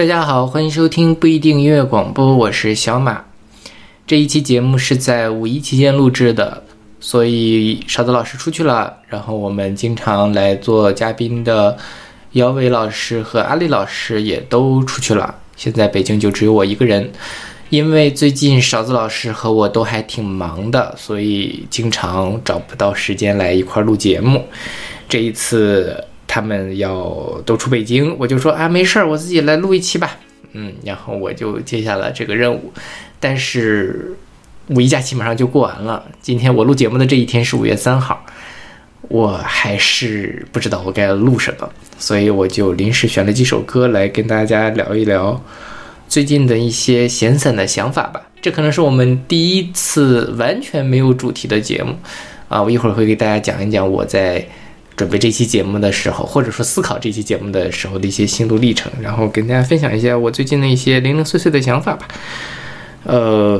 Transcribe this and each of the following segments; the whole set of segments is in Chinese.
大家好，欢迎收听不一定音乐广播，我是小马。这一期节目是在五一期间录制的，所以勺子老师出去了，然后我们经常来做嘉宾的姚伟老师和阿丽老师也都出去了，现在北京就只有我一个人。因为最近勺子老师和我都还挺忙的，所以经常找不到时间来一块录节目。这一次他们要都出北京，我就说啊，没事儿，我自己来录一期吧。嗯，然后我就接下了这个任务。但是五一假期马上就过完了，今天我录节目的这一天是五月三号，我还是不知道我该录什么，所以我就临时选了几首歌来跟大家聊一聊。最近的一些闲散的想法吧，这可能是我们第一次完全没有主题的节目，啊，我一会儿会给大家讲一讲我在准备这期节目的时候，或者说思考这期节目的时候的一些心路历程，然后跟大家分享一下我最近的一些零零碎碎的想法吧。呃，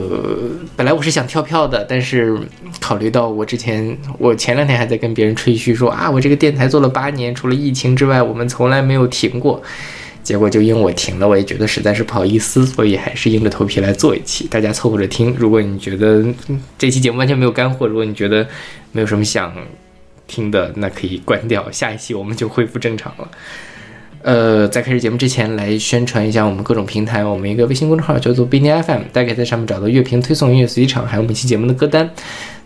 本来我是想跳票的，但是考虑到我之前，我前两天还在跟别人吹嘘说啊，我这个电台做了八年，除了疫情之外，我们从来没有停过。结果就因为我停了，我也觉得实在是不好意思，所以还是硬着头皮来做一期，大家凑合着听。如果你觉得这期节目完全没有干货，如果你觉得没有什么想听的，那可以关掉，下一期我们就恢复正常了。呃，在开始节目之前，来宣传一下我们各种平台。我们一个微信公众号叫做 b n FM，大家可以在上面找到乐评推送、音乐随机场，还有每期节目的歌单。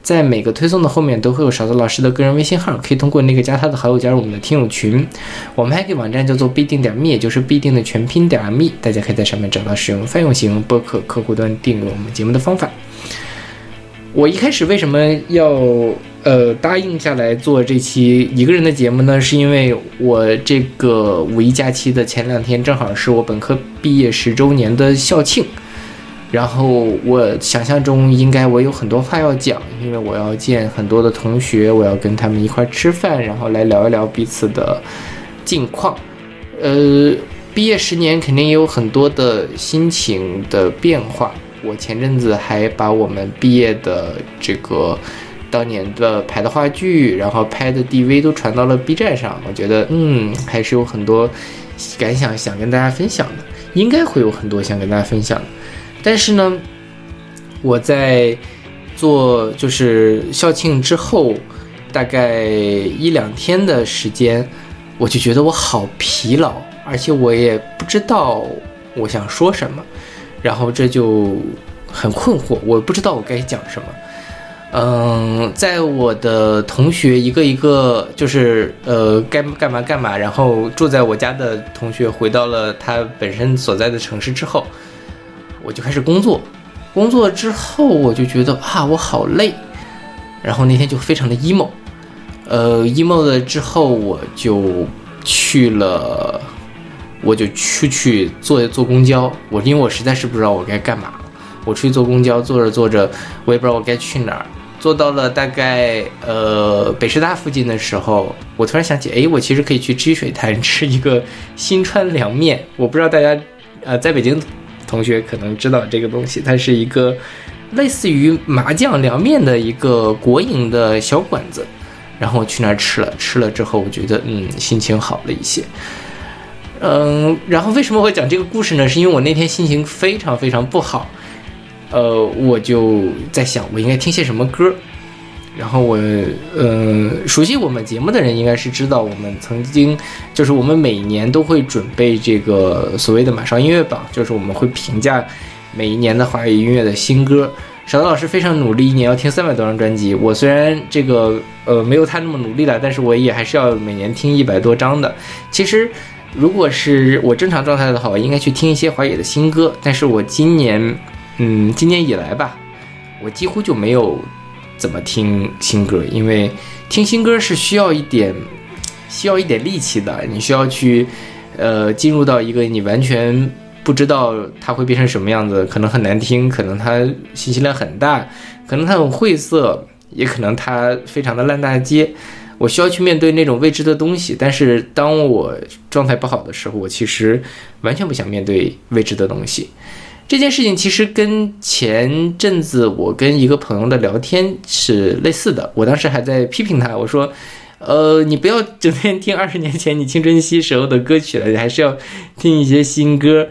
在每个推送的后面都会有勺子老师的个人微信号，可以通过那个加他的好友加入我们的听友群。我们还有个网站叫做必定点 me，也就是必定的全拼点 me，大家可以在上面找到使用泛用型播客客户端订阅我们节目的方法。我一开始为什么要呃答应下来做这期一个人的节目呢？是因为我这个五一假期的前两天正好是我本科毕业十周年的校庆。然后我想象中应该我有很多话要讲，因为我要见很多的同学，我要跟他们一块吃饭，然后来聊一聊彼此的近况。呃，毕业十年肯定也有很多的心情的变化。我前阵子还把我们毕业的这个当年的拍的话剧，然后拍的 DV 都传到了 B 站上。我觉得，嗯，还是有很多感想想跟大家分享的，应该会有很多想跟大家分享的。但是呢，我在做就是校庆之后，大概一两天的时间，我就觉得我好疲劳，而且我也不知道我想说什么，然后这就很困惑，我不知道我该讲什么。嗯，在我的同学一个一个就是呃该干嘛干嘛，然后住在我家的同学回到了他本身所在的城市之后。我就开始工作，工作之后我就觉得啊，我好累，然后那天就非常的 emo，呃，emo 了之后我就去了，我就出去坐坐公交，我因为我实在是不知道我该干嘛，我出去坐公交，坐着坐着，我也不知道我该去哪儿，坐到了大概呃北师大附近的时候，我突然想起，哎，我其实可以去积水潭吃一个新川凉面，我不知道大家呃在北京。同学可能知道这个东西，它是一个类似于麻酱凉面的一个国营的小馆子，然后我去那儿吃了，吃了之后我觉得嗯心情好了一些，嗯，然后为什么会讲这个故事呢？是因为我那天心情非常非常不好，呃，我就在想我应该听些什么歌。然后我，呃，熟悉我们节目的人应该是知道，我们曾经就是我们每年都会准备这个所谓的马上音乐榜，就是我们会评价每一年的华语音乐的新歌。小德老师非常努力，一年要听三百多张专辑。我虽然这个呃没有他那么努力了，但是我也还是要每年听一百多张的。其实，如果是我正常状态的话，我应该去听一些华语的新歌。但是我今年，嗯，今年以来吧，我几乎就没有。怎么听新歌？因为听新歌是需要一点，需要一点力气的。你需要去，呃，进入到一个你完全不知道它会变成什么样子，可能很难听，可能它信息量很大，可能它很晦涩，也可能它非常的烂大街。我需要去面对那种未知的东西。但是当我状态不好的时候，我其实完全不想面对未知的东西。这件事情其实跟前阵子我跟一个朋友的聊天是类似的。我当时还在批评他，我说：“呃，你不要整天听二十年前你青春期时候的歌曲了，你还是要听一些新歌。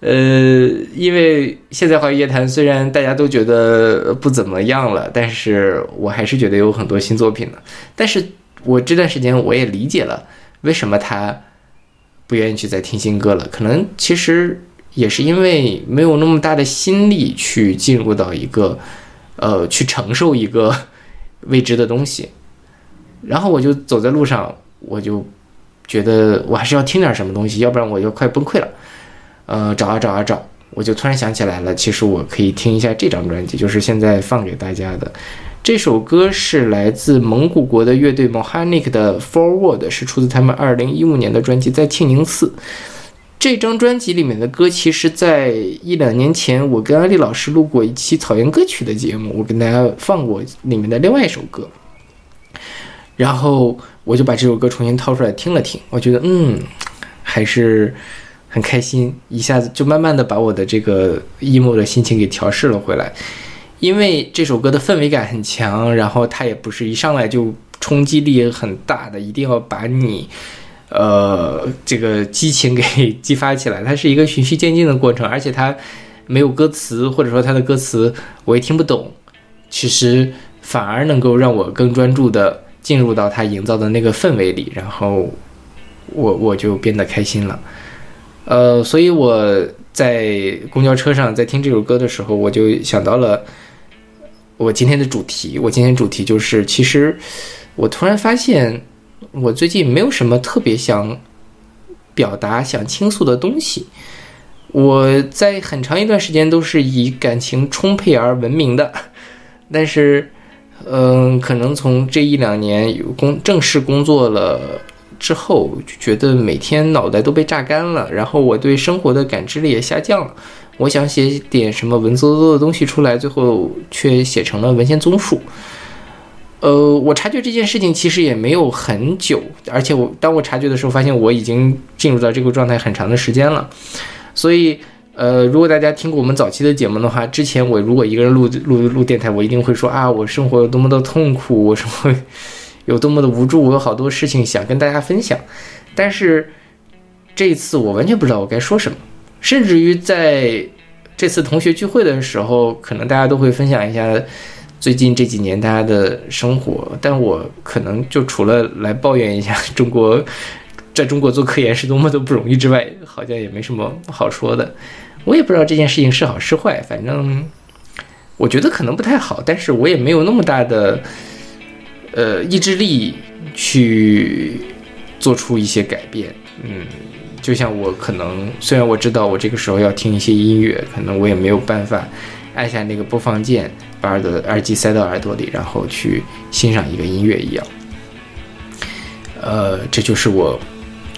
呃，因为现在华语乐坛虽然大家都觉得不怎么样了，但是我还是觉得有很多新作品的。但是我这段时间我也理解了为什么他不愿意去再听新歌了，可能其实也是因为没有那么大的心力去进入到一个，呃，去承受一个 未知的东西。然后我就走在路上，我就觉得我还是要听点什么东西，要不然我就快崩溃了。呃，找啊找啊找，我就突然想起来了，其实我可以听一下这张专辑，就是现在放给大家的。这首歌是来自蒙古国的乐队 Mohanic 的 Forward，是出自他们二零一五年的专辑《在庆宁寺》。这张专辑里面的歌，其实，在一两年前，我跟阿丽老师录过一期草原歌曲的节目，我跟大家放过里面的另外一首歌。然后我就把这首歌重新掏出来听了听，我觉得，嗯，还是。很开心，一下子就慢慢的把我的这个 emo 的心情给调试了回来，因为这首歌的氛围感很强，然后它也不是一上来就冲击力很大的，一定要把你，呃，这个激情给激发起来，它是一个循序渐进的过程，而且它没有歌词，或者说它的歌词我也听不懂，其实反而能够让我更专注的进入到他营造的那个氛围里，然后我我就变得开心了。呃，所以我在公交车上在听这首歌的时候，我就想到了我今天的主题。我今天主题就是，其实我突然发现，我最近没有什么特别想表达、想倾诉的东西。我在很长一段时间都是以感情充沛而闻名的，但是，嗯，可能从这一两年有工正式工作了。之后就觉得每天脑袋都被榨干了，然后我对生活的感知力也下降了。我想写点什么文绉绉的东西出来，最后却写成了文献综述。呃，我察觉这件事情其实也没有很久，而且我当我察觉的时候，发现我已经进入到这个状态很长的时间了。所以，呃，如果大家听过我们早期的节目的话，之前我如果一个人录录录电台，我一定会说啊，我生活有多么的痛苦，我生活。有多么的无助，我有好多事情想跟大家分享，但是这一次我完全不知道我该说什么，甚至于在这次同学聚会的时候，可能大家都会分享一下最近这几年大家的生活，但我可能就除了来抱怨一下中国在中国做科研是多么的不容易之外，好像也没什么好说的。我也不知道这件事情是好是坏，反正我觉得可能不太好，但是我也没有那么大的。呃，意志力去做出一些改变，嗯，就像我可能，虽然我知道我这个时候要听一些音乐，可能我也没有办法按下那个播放键，把耳朵耳机塞到耳朵里，然后去欣赏一个音乐一样。呃，这就是我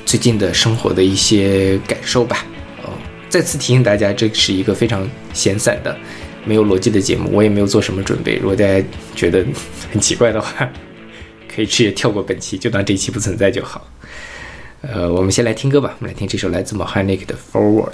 最近的生活的一些感受吧。哦，再次提醒大家，这是一个非常闲散的。没有逻辑的节目，我也没有做什么准备。如果大家觉得很奇怪的话，可以直接跳过本期，就当这一期不存在就好。呃，我们先来听歌吧，我们来听这首来自 Mohanic 的《Forward》。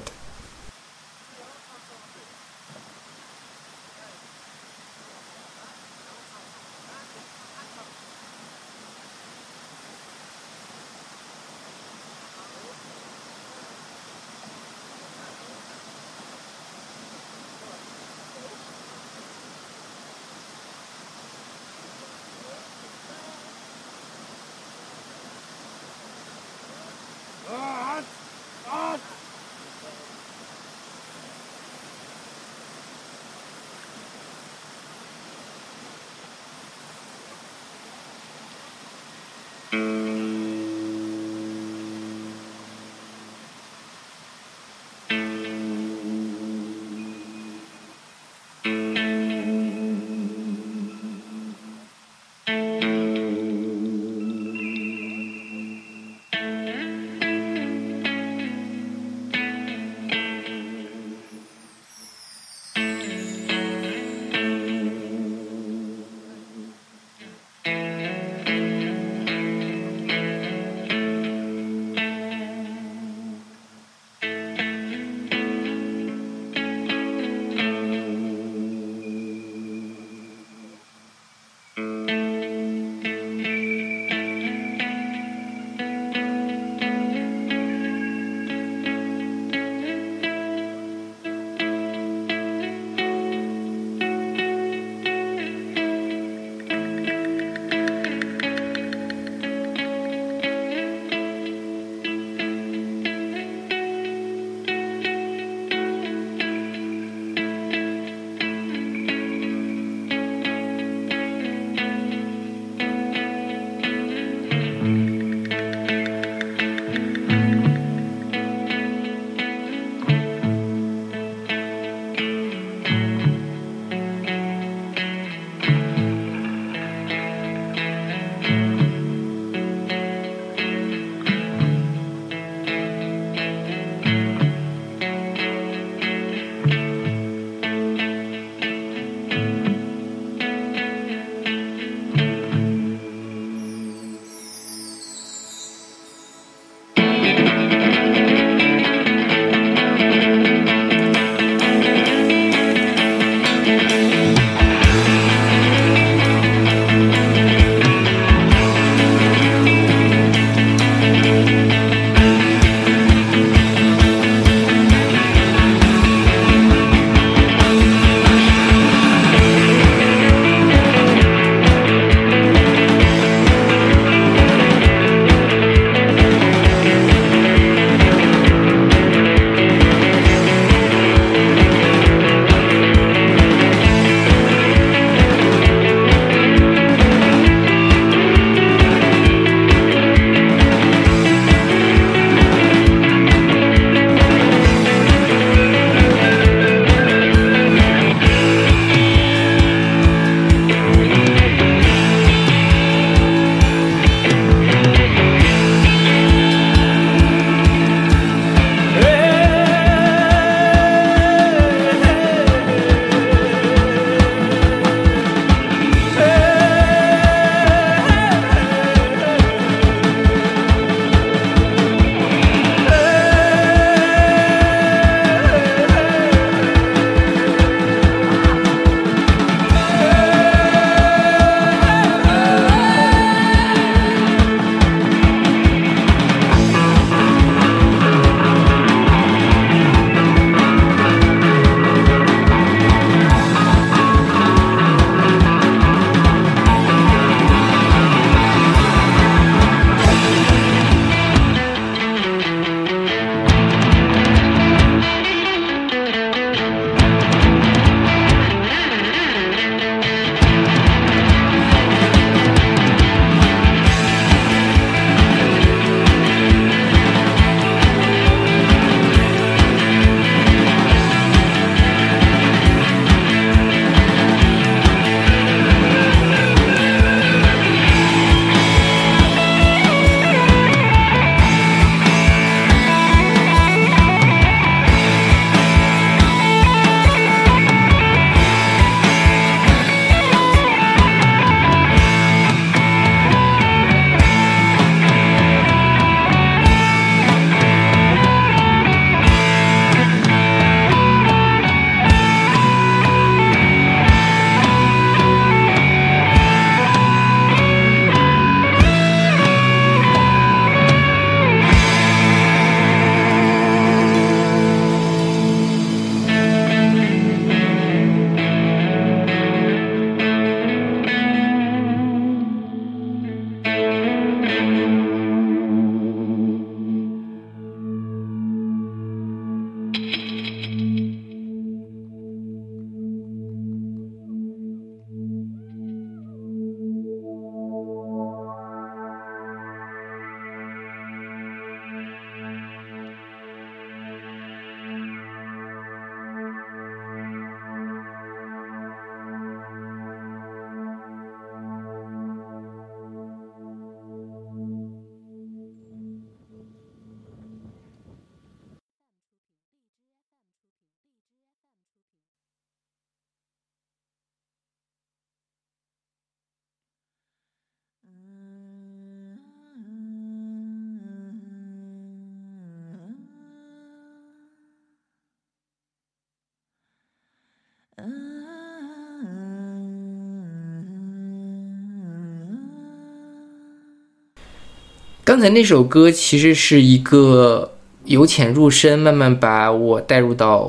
刚才那首歌其实是一个由浅入深，慢慢把我带入到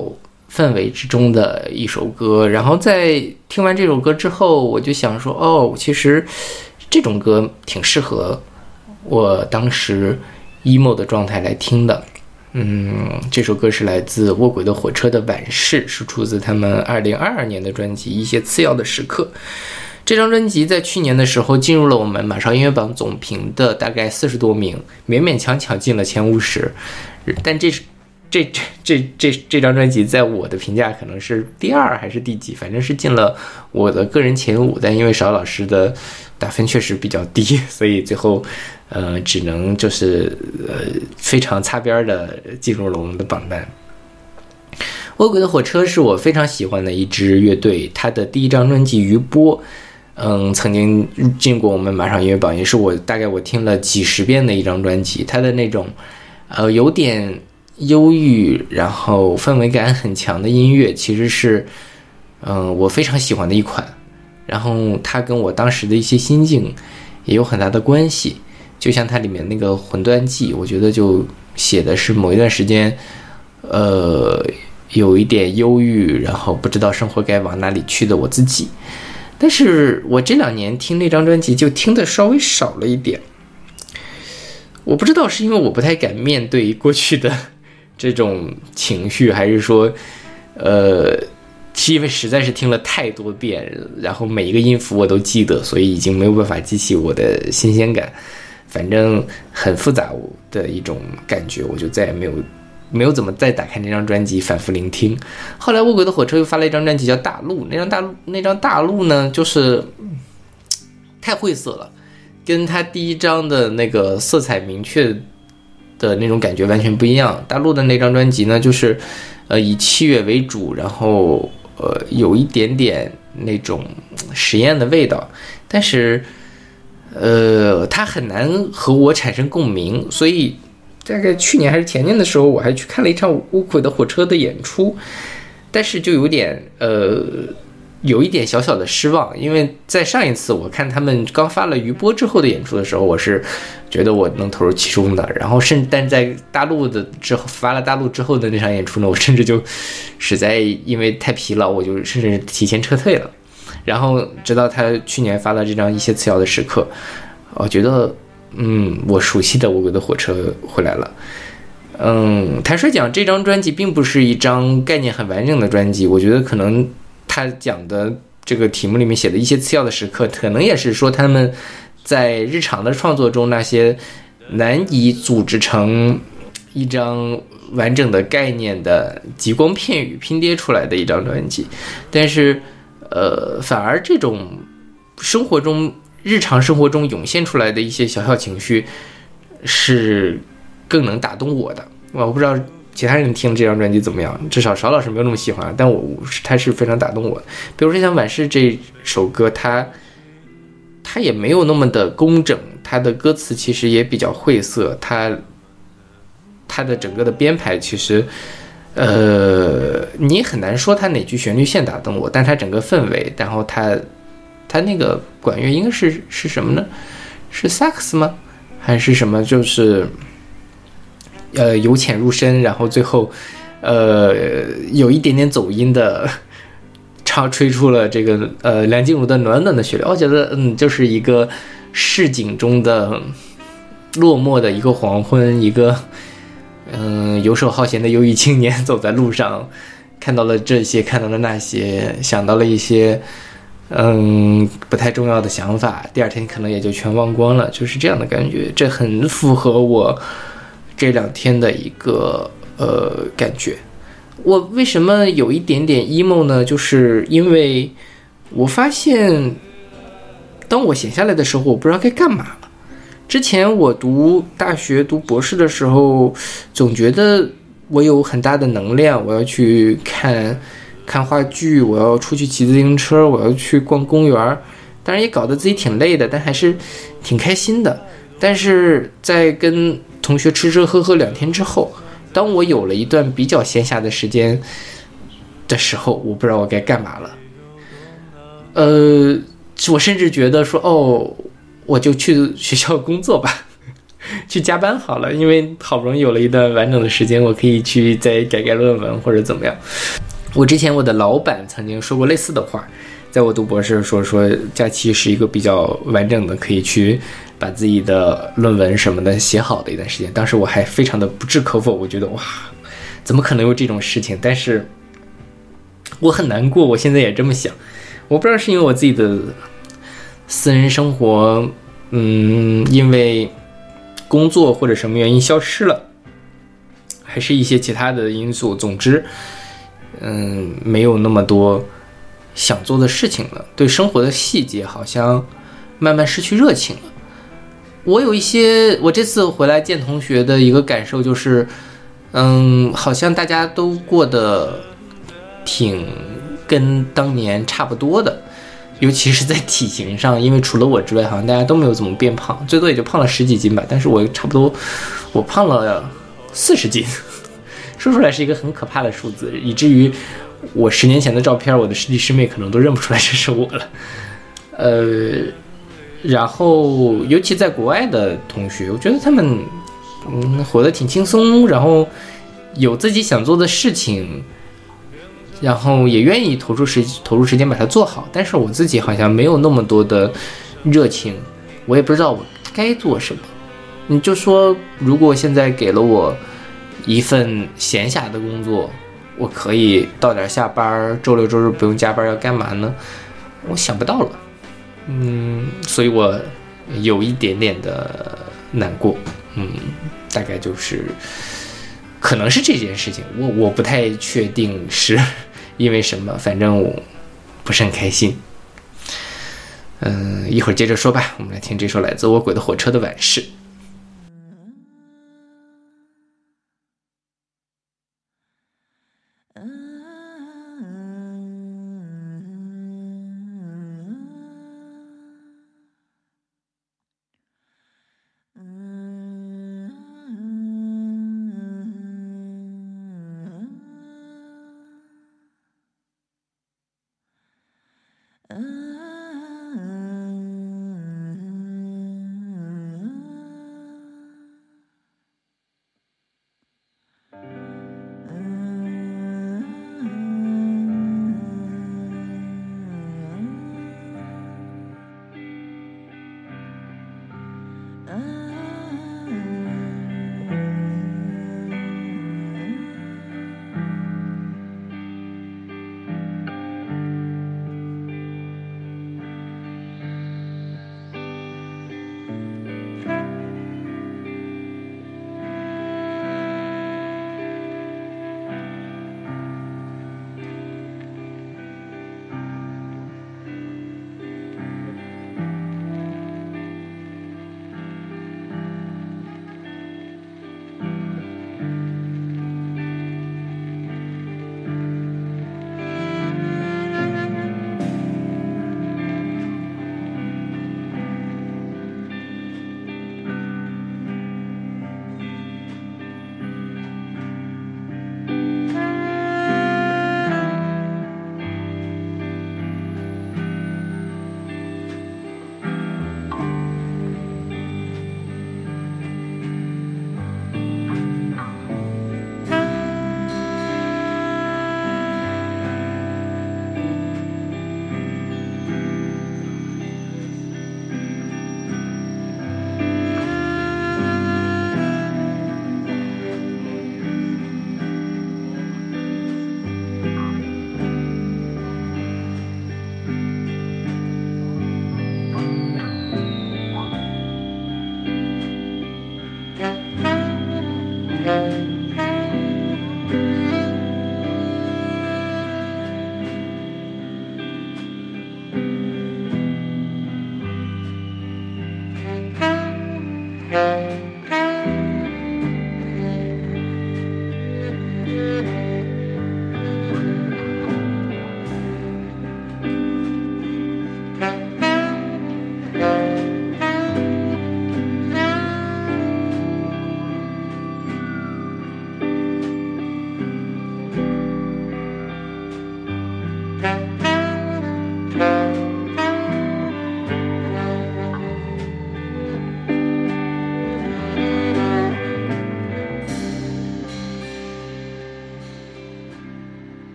氛围之中的一首歌。然后在听完这首歌之后，我就想说，哦，其实这种歌挺适合我当时 emo 的状态来听的。嗯，这首歌是来自卧轨的火车的晚逝，是出自他们二零二二年的专辑《一些次要的时刻》。这张专辑在去年的时候进入了我们马上音乐榜总评的大概四十多名，勉勉强强进了前五十。但这是这这这这这张专辑在我的评价可能是第二还是第几，反正是进了我的个人前五。但因为邵老师的打分确实比较低，所以最后呃只能就是呃非常擦边的进入了我们的榜单。卧轨的火车是我非常喜欢的一支乐队，他的第一张专辑《余波》。嗯，曾经进过我们马上音乐榜，也是我大概我听了几十遍的一张专辑。它的那种，呃，有点忧郁，然后氛围感很强的音乐，其实是，嗯，我非常喜欢的一款。然后它跟我当时的一些心境也有很大的关系。就像它里面那个《魂断记》，我觉得就写的是某一段时间，呃，有一点忧郁，然后不知道生活该往哪里去的我自己。但是我这两年听那张专辑就听的稍微少了一点，我不知道是因为我不太敢面对过去的这种情绪，还是说，呃，是因为实在是听了太多遍，然后每一个音符我都记得，所以已经没有办法激起我的新鲜感，反正很复杂的一种感觉，我就再也没有。没有怎么再打开那张专辑反复聆听。后来卧轨的火车又发了一张专辑叫《大陆》，那张大陆那张大陆呢，就是太晦涩了，跟他第一张的那个色彩明确的那种感觉完全不一样。大陆的那张专辑呢，就是呃以器乐为主，然后呃有一点点那种实验的味道，但是呃它很难和我产生共鸣，所以。大概去年还是前年的时候，我还去看了一场乌鬼的火车的演出，但是就有点呃，有一点小小的失望，因为在上一次我看他们刚发了余波之后的演出的时候，我是觉得我能投入其中的，然后甚但在大陆的之后发了大陆之后的那场演出呢，我甚至就实在因为太疲劳，我就甚至提前撤退了，然后直到他去年发了这张一些次要的时刻，我觉得。嗯，我熟悉的《我鬼的火车》回来了。嗯，坦率讲，这张专辑并不是一张概念很完整的专辑。我觉得可能他讲的这个题目里面写的一些次要的时刻，可能也是说他们在日常的创作中那些难以组织成一张完整的概念的极光片语拼贴出来的一张专辑。但是，呃，反而这种生活中。日常生活中涌现出来的一些小小情绪，是更能打动我的。我不知道其他人听这张专辑怎么样，至少邵老师没有那么喜欢，但我他是非常打动我的。比如说像《晚逝》这首歌，它它也没有那么的工整，它的歌词其实也比较晦涩，它它的整个的编排其实，呃，你很难说它哪句旋律线打动我，但它整个氛围，然后它。他那个管乐应该是是什么呢？是萨克斯吗？还是什么？就是呃由浅入深，然后最后呃有一点点走音的唱吹出了这个呃梁静茹的暖暖的旋律。我觉得嗯，就是一个市井中的落寞的一个黄昏，一个嗯游手好闲的忧郁青年走在路上，看到了这些，看到了那些，想到了一些。嗯，不太重要的想法，第二天可能也就全忘光了，就是这样的感觉。这很符合我这两天的一个呃感觉。我为什么有一点点 emo 呢？就是因为我发现，当我闲下来的时候，我不知道该干嘛。之前我读大学、读博士的时候，总觉得我有很大的能量，我要去看。看话剧，我要出去骑自行车，我要去逛公园，当然也搞得自己挺累的，但还是挺开心的。但是在跟同学吃吃喝喝两天之后，当我有了一段比较闲暇的时间的时候，我不知道我该干嘛了。呃，我甚至觉得说，哦，我就去学校工作吧。去加班好了，因为好不容易有了一段完整的时间，我可以去再改改论文或者怎么样。我之前我的老板曾经说过类似的话，在我读博士的时候说，假期是一个比较完整的，可以去把自己的论文什么的写好的一段时间。当时我还非常的不置可否，我觉得哇，怎么可能有这种事情？但是我很难过，我现在也这么想。我不知道是因为我自己的私人生活，嗯，因为工作或者什么原因消失了，还是一些其他的因素。总之。嗯，没有那么多想做的事情了，对生活的细节好像慢慢失去热情了。我有一些，我这次回来见同学的一个感受就是，嗯，好像大家都过得挺跟当年差不多的，尤其是在体型上，因为除了我之外，好像大家都没有怎么变胖，最多也就胖了十几斤吧。但是我差不多，我胖了四十斤。说出来是一个很可怕的数字，以至于我十年前的照片，我的师弟师妹可能都认不出来这是我了。呃，然后尤其在国外的同学，我觉得他们嗯活得挺轻松，然后有自己想做的事情，然后也愿意投入时投入时间把它做好。但是我自己好像没有那么多的热情，我也不知道我该做什么。你就说，如果现在给了我。一份闲暇的工作，我可以到点下班，周六周日不用加班，要干嘛呢？我想不到了，嗯，所以我有一点点的难过，嗯，大概就是可能是这件事情，我我不太确定是因为什么，反正我不是很开心。嗯，一会儿接着说吧，我们来听这首来自我鬼的火车的往事。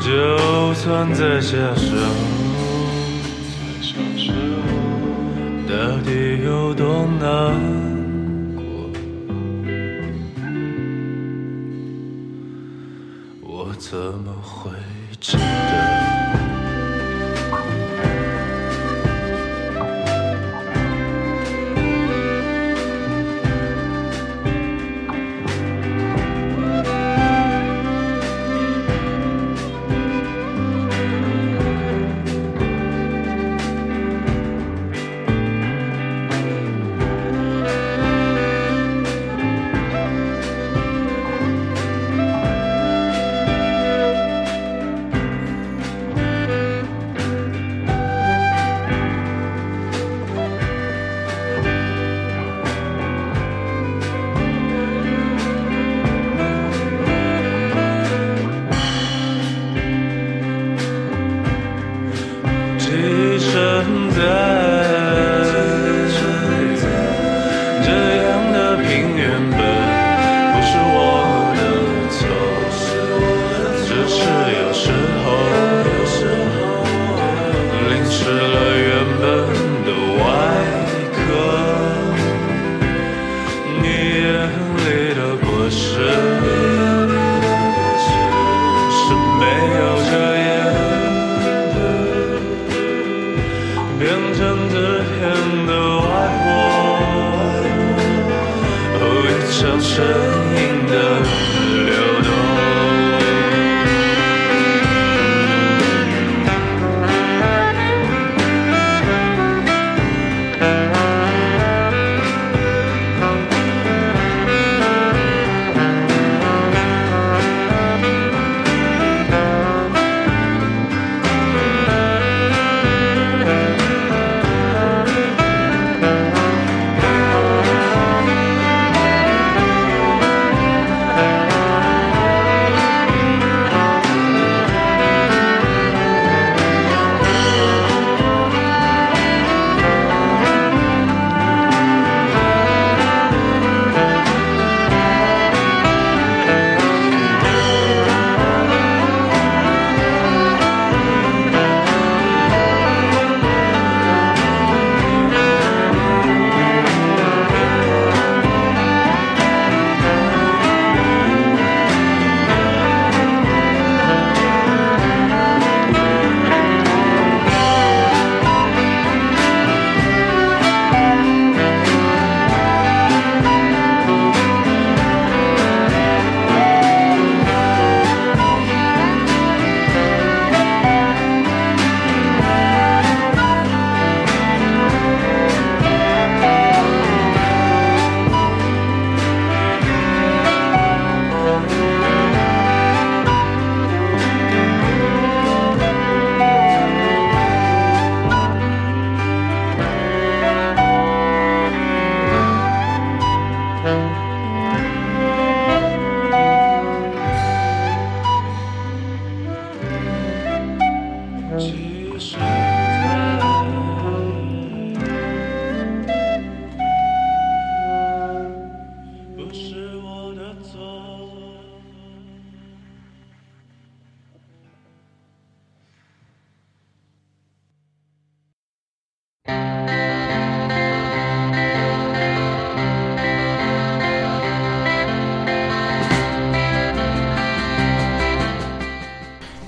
就算再下手到底有多难过？我怎么会记得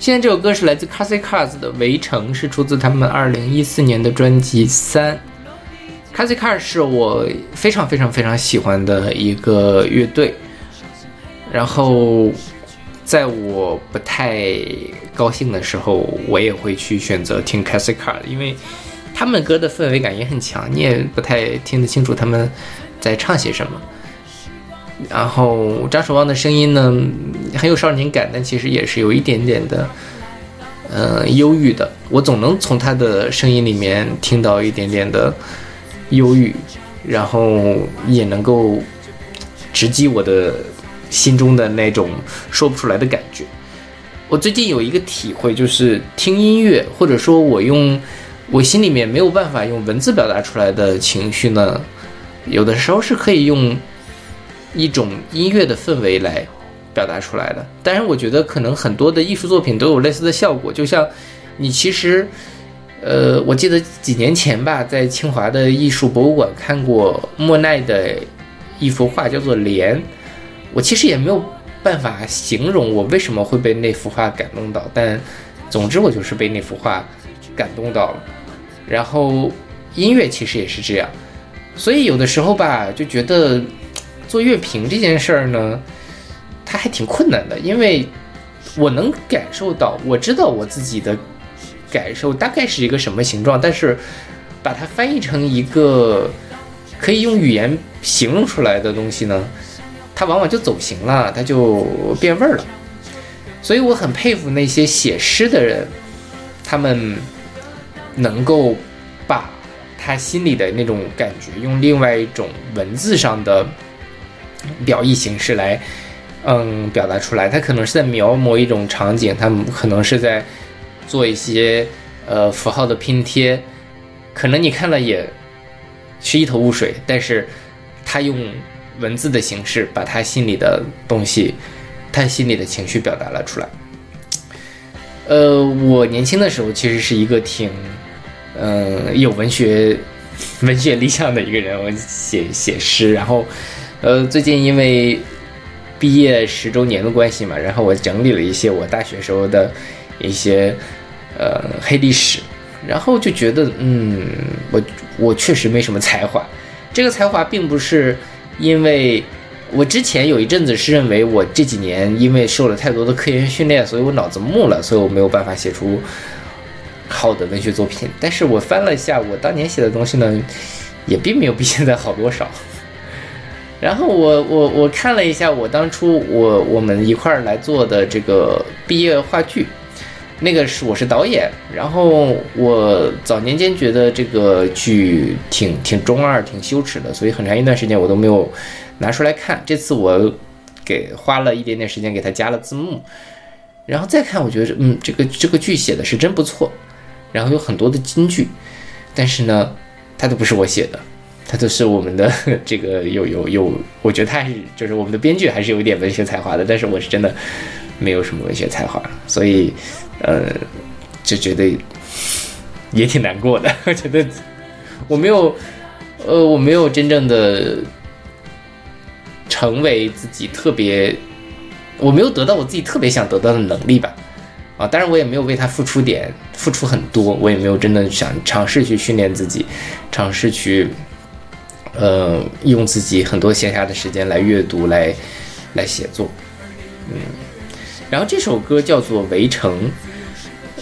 现在这首歌是来自 Casie Cars 的《围城》，是出自他们二零一四年的专辑《三》。Casie Cars 是我非常非常非常喜欢的一个乐队，然后在我不太高兴的时候，我也会去选择听 Casie Cars，因为他们歌的氛围感也很强，你也不太听得清楚他们在唱些什么。然后张守望的声音呢，很有少年感，但其实也是有一点点的，呃，忧郁的。我总能从他的声音里面听到一点点的忧郁，然后也能够直击我的心中的那种说不出来的感觉。我最近有一个体会，就是听音乐，或者说我用我心里面没有办法用文字表达出来的情绪呢，有的时候是可以用。一种音乐的氛围来表达出来的，当然，我觉得可能很多的艺术作品都有类似的效果。就像你其实，呃，我记得几年前吧，在清华的艺术博物馆看过莫奈的一幅画，叫做《莲》。我其实也没有办法形容我为什么会被那幅画感动到，但总之我就是被那幅画感动到了。然后音乐其实也是这样，所以有的时候吧，就觉得。做乐评这件事儿呢，它还挺困难的，因为我能感受到，我知道我自己的感受大概是一个什么形状，但是把它翻译成一个可以用语言形容出来的东西呢，它往往就走形了，它就变味儿了。所以我很佩服那些写诗的人，他们能够把他心里的那种感觉用另外一种文字上的。表意形式来，嗯，表达出来。他可能是在描摹一种场景，他可能是在做一些呃符号的拼贴，可能你看了也是一头雾水。但是他用文字的形式把他心里的东西，他心里的情绪表达了出来。呃，我年轻的时候其实是一个挺嗯有文学文学理想的一个人，我写写诗，然后。呃，最近因为毕业十周年的关系嘛，然后我整理了一些我大学时候的一些呃黑历史，然后就觉得，嗯，我我确实没什么才华。这个才华并不是因为我之前有一阵子是认为我这几年因为受了太多的科研训练，所以我脑子木了，所以我没有办法写出好的文学作品。但是我翻了一下我当年写的东西呢，也并没有比现在好多少。然后我我我看了一下，我当初我我们一块儿来做的这个毕业话剧，那个是我是导演。然后我早年间觉得这个剧挺挺中二、挺羞耻的，所以很长一段时间我都没有拿出来看。这次我给花了一点点时间给他加了字幕，然后再看，我觉得嗯，这个这个剧写的是真不错，然后有很多的金句，但是呢，它都不是我写的。他都是我们的 这个有有有，我觉得他还是就是我们的编剧还是有一点文学才华的，但是我是真的没有什么文学才华，所以呃就觉得也挺难过的。我觉得我没有呃我没有真正的成为自己特别，我没有得到我自己特别想得到的能力吧。啊，当然我也没有为他付出点付出很多，我也没有真的想尝试去训练自己，尝试去。呃，用自己很多闲暇的时间来阅读，来来写作，嗯，然后这首歌叫做《围城》，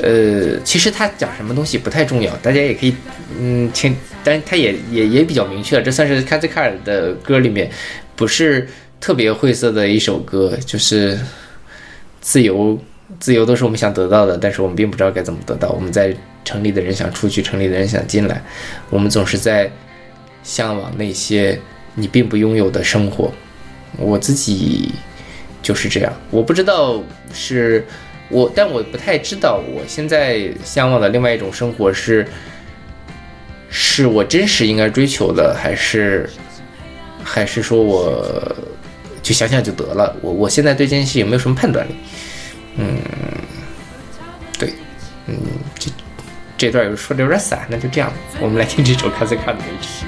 呃，其实它讲什么东西不太重要，大家也可以嗯听，但它也也也比较明确，这算是 k a z i k a r 的歌里面不是特别晦涩的一首歌，就是自由，自由都是我们想得到的，但是我们并不知道该怎么得到。我们在城里的人想出去，城里的人想进来，我们总是在。向往那些你并不拥有的生活，我自己就是这样。我不知道是我，但我不太知道我现在向往的另外一种生活是，是我真实应该追求的，还是还是说我就想想就得了。我我现在对这件事有没有什么判断力？嗯，对，嗯，这这段有说的有点散，那就这样，我们来听这首《卡斯卡的位置》。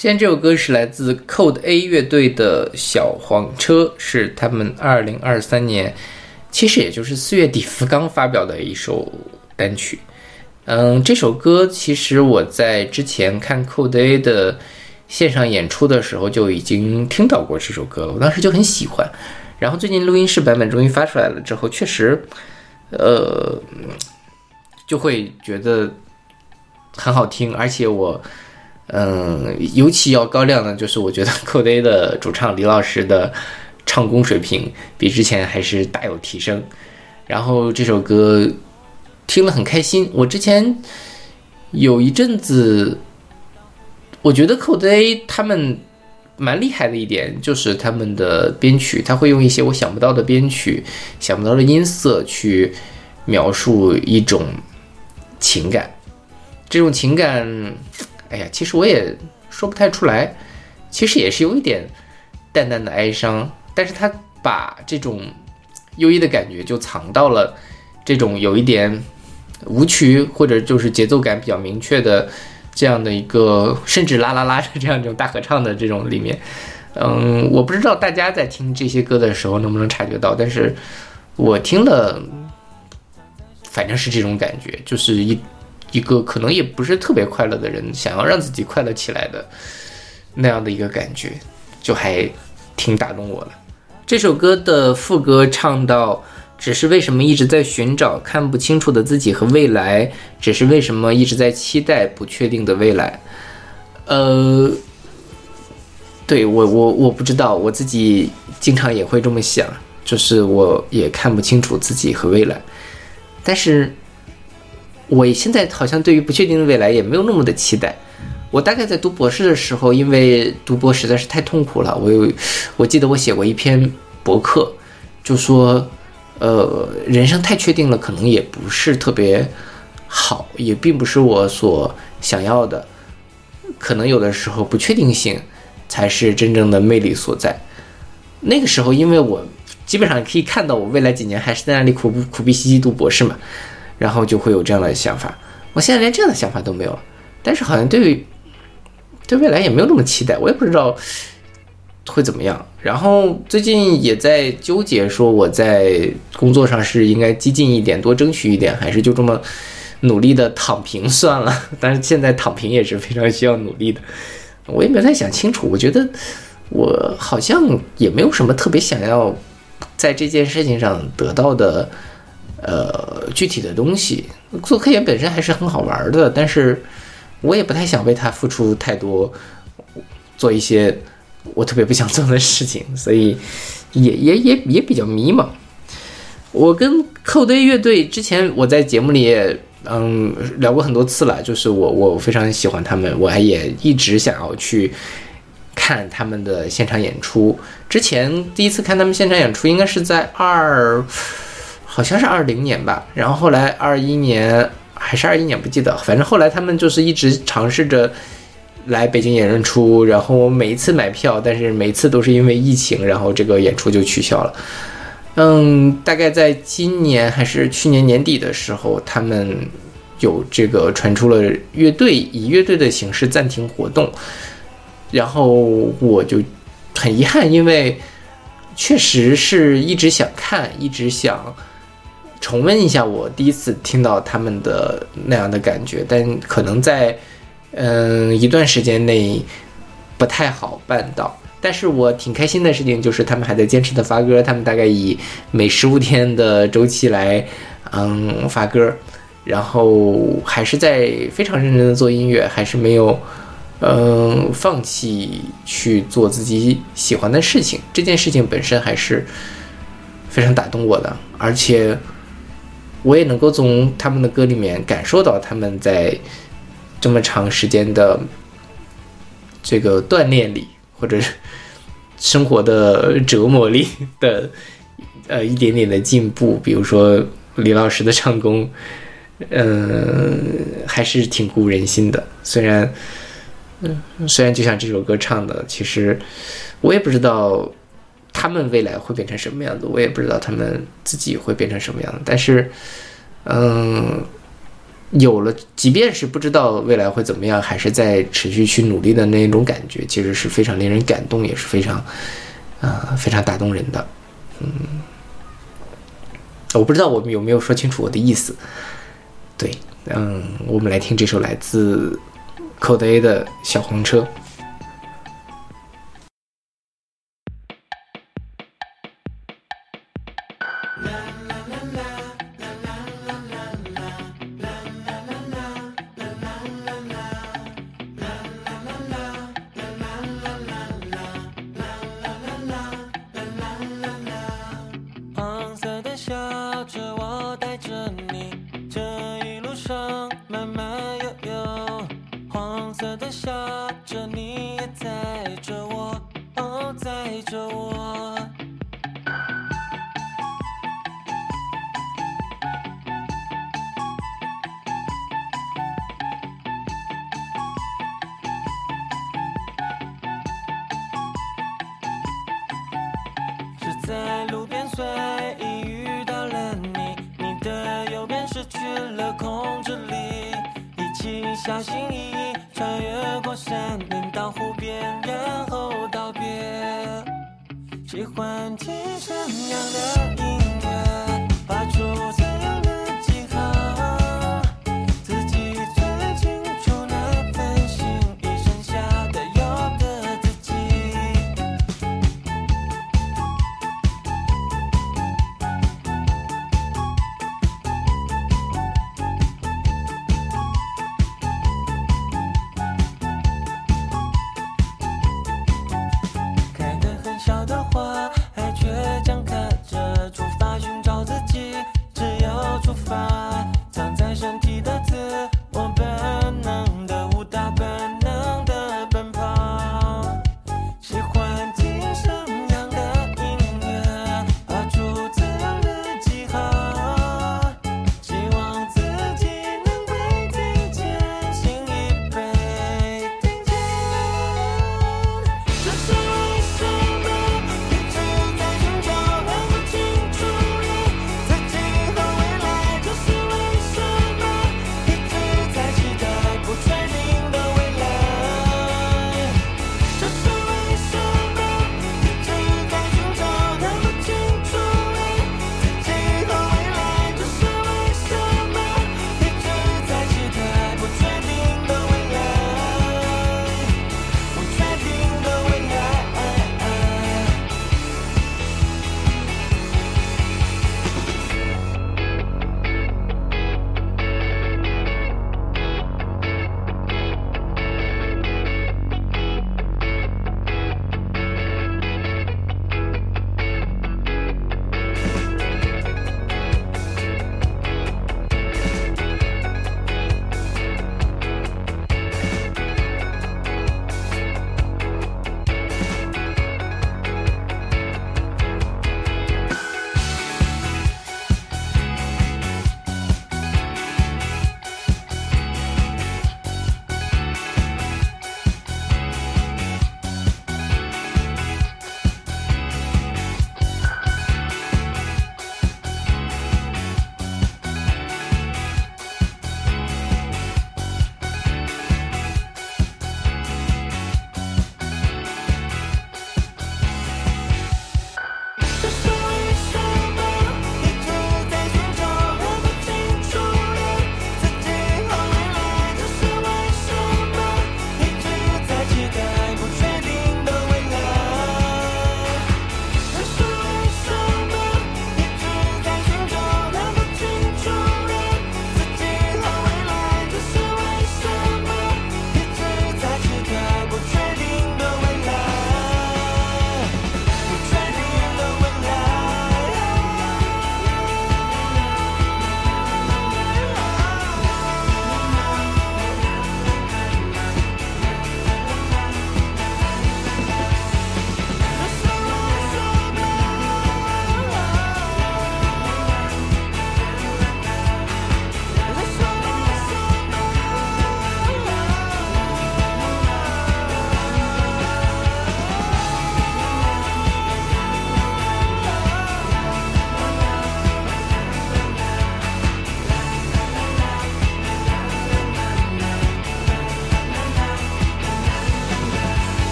现在这首歌是来自 Code A 乐队的《小黄车》，是他们二零二三年其实也就是四月底福冈发表的一首单曲。嗯，这首歌其实我在之前看 Code A 的线上演出的时候就已经听到过这首歌了，我当时就很喜欢。然后最近录音室版本终于发出来了之后，确实，呃，就会觉得很好听，而且我，嗯，尤其要高亮的就是我觉得 Coldplay 的主唱李老师的唱功水平比之前还是大有提升。然后这首歌。听了很开心。我之前有一阵子，我觉得 Coldplay 他们蛮厉害的一点，就是他们的编曲，他会用一些我想不到的编曲、想不到的音色去描述一种情感。这种情感，哎呀，其实我也说不太出来。其实也是有一点淡淡的哀伤，但是他把这种优异的感觉就藏到了这种有一点。舞曲或者就是节奏感比较明确的这样的一个，甚至啦啦啦的这样一种大合唱的这种里面，嗯，我不知道大家在听这些歌的时候能不能察觉到，但是我听了，反正是这种感觉，就是一一个可能也不是特别快乐的人，想要让自己快乐起来的那样的一个感觉，就还挺打动我的。这首歌的副歌唱到。只是为什么一直在寻找看不清楚的自己和未来？只是为什么一直在期待不确定的未来？呃，对我我我不知道，我自己经常也会这么想，就是我也看不清楚自己和未来。但是，我现在好像对于不确定的未来也没有那么的期待。我大概在读博士的时候，因为读博实在是太痛苦了，我有我记得我写过一篇博客，就说。呃，人生太确定了，可能也不是特别好，也并不是我所想要的。可能有的时候不确定性才是真正的魅力所在。那个时候，因为我基本上可以看到我未来几年还是在那里苦苦逼兮兮读博士嘛，然后就会有这样的想法。我现在连这样的想法都没有了，但是好像对对未来也没有那么期待，我也不知道。会怎么样？然后最近也在纠结，说我在工作上是应该激进一点，多争取一点，还是就这么努力的躺平算了？但是现在躺平也是非常需要努力的，我也没太想清楚。我觉得我好像也没有什么特别想要在这件事情上得到的，呃，具体的东西。做科研本身还是很好玩的，但是我也不太想为它付出太多，做一些。我特别不想做的事情，所以也也也也比较迷茫。我跟寇堆乐队之前我在节目里也嗯聊过很多次了，就是我我非常喜欢他们，我还也一直想要去看他们的现场演出。之前第一次看他们现场演出应该是在二，好像是二零年吧，然后后来二一年还是二一年不记得，反正后来他们就是一直尝试着。来北京演出，然后我每一次买票，但是每次都是因为疫情，然后这个演出就取消了。嗯，大概在今年还是去年年底的时候，他们有这个传出了乐队以乐队的形式暂停活动，然后我就很遗憾，因为确实是一直想看，一直想重温一下我第一次听到他们的那样的感觉，但可能在。嗯，一段时间内不太好办到，但是我挺开心的事情就是他们还在坚持的发歌，他们大概以每十五天的周期来，嗯，发歌，然后还是在非常认真的做音乐，还是没有，嗯，放弃去做自己喜欢的事情，这件事情本身还是非常打动我的，而且我也能够从他们的歌里面感受到他们在。这么长时间的这个锻炼里，或者是生活的折磨里的呃一点点的进步，比如说李老师的唱功，嗯，还是挺鼓舞人心的。虽然，嗯，虽然就像这首歌唱的，其实我也不知道他们未来会变成什么样子我也不知道他们自己会变成什么样子。但是嗯有了即便是不知道未来会怎么样还是在持续去努力的那种感觉其实是非常令人感动也是非常啊非常打动人的。嗯。我不知道我们有没有说清楚我的意思。对嗯我们来听这首来自 codea 的小红车。小心翼翼穿越过山林到湖边然后道别。喜欢听山羊的音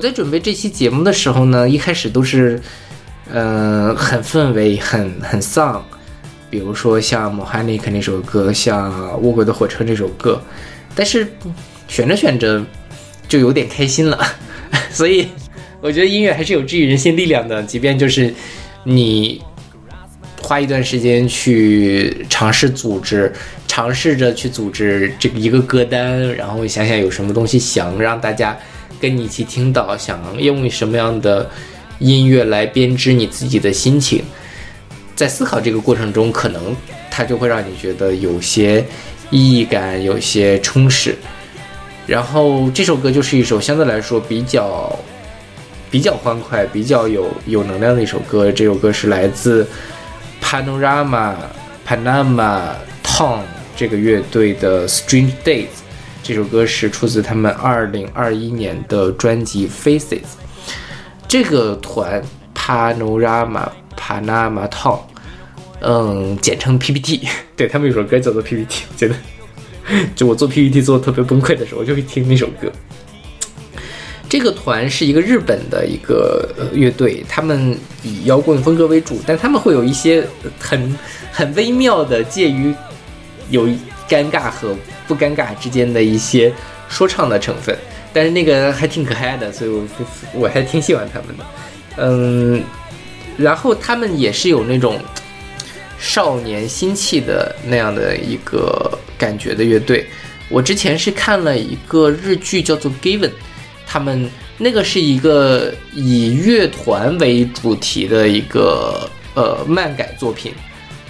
在准备这期节目的时候呢，一开始都是，嗯，很氛围，很很丧，比如说像《m o h a n i k 那首歌，像《卧轨的火车》这首歌，但是选着选着就有点开心了，所以我觉得音乐还是有治愈人心力量的，即便就是你花一段时间去尝试组织，尝试着去组织这一个歌单，然后想想有什么东西想让大家跟你一起听到，想用什么样的音乐来编织你自己的心情。在思考这个过程中，可能它就会让你觉得有些意义感，有些充实。然后这首歌就是一首相对来说比较比较欢快、比较有有能量的一首歌。这首歌是来自 Panorama Panama Town 这个乐队的 Strange Days。这首歌是出自他们2021年的专辑 Faces。这个团 Panorama Panama Town，嗯，简称 PPT。对他们有首歌叫做 PPT，我觉得。就我做 PPT 做的特别崩溃的时候，我就会听那首歌。这个团是一个日本的一个乐队，他们以摇滚风格为主，但他们会有一些很很微妙的介于有尴尬和不尴尬之间的一些说唱的成分，但是那个还挺可爱的，所以我我还挺喜欢他们的。嗯，然后他们也是有那种少年心气的那样的一个感觉的乐队。我之前是看了一个日剧叫做《Given》，他们那个是一个以乐团为主题的一个呃漫改作品，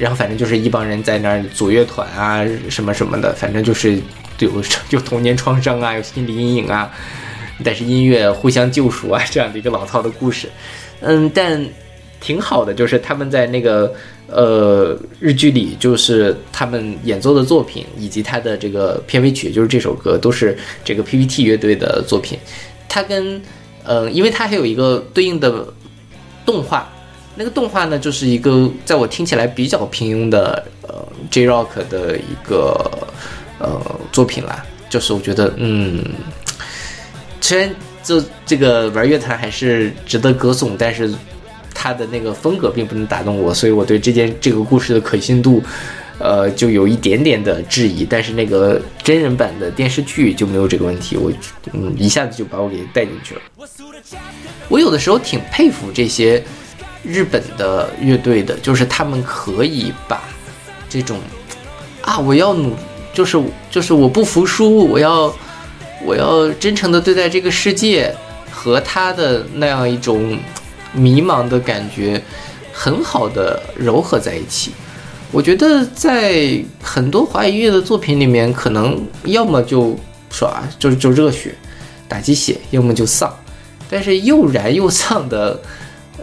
然后反正就是一帮人在那儿组乐团啊什么什么的，反正就是有有童年创伤啊，有心理阴影啊，但是音乐互相救赎啊 这样的一个老套的故事。嗯，但挺好的，就是他们在那个呃日剧里，就是他们演奏的作品以及他的这个片尾曲，就是这首歌，都是这个 PPT 乐队的作品。它跟呃，因为它还有一个对应的动画，那个动画呢，就是一个在我听起来比较平庸的呃 J Rock 的一个呃作品啦，就是我觉得嗯，虽然就这个玩乐坛还是值得歌颂，但是他的那个风格并不能打动我，所以我对这件这个故事的可信度，呃，就有一点点的质疑。但是那个真人版的电视剧就没有这个问题，我嗯一下子就把我给带进去了。我有的时候挺佩服这些日本的乐队的，就是他们可以把这种啊，我要努，就是就是我不服输，我要我要真诚的对待这个世界，和他的那样一种迷茫的感觉，很好的糅合在一起。我觉得在很多华语音乐的作品里面，可能要么就说啊，就就热血打鸡血，要么就丧。但是又燃又丧的，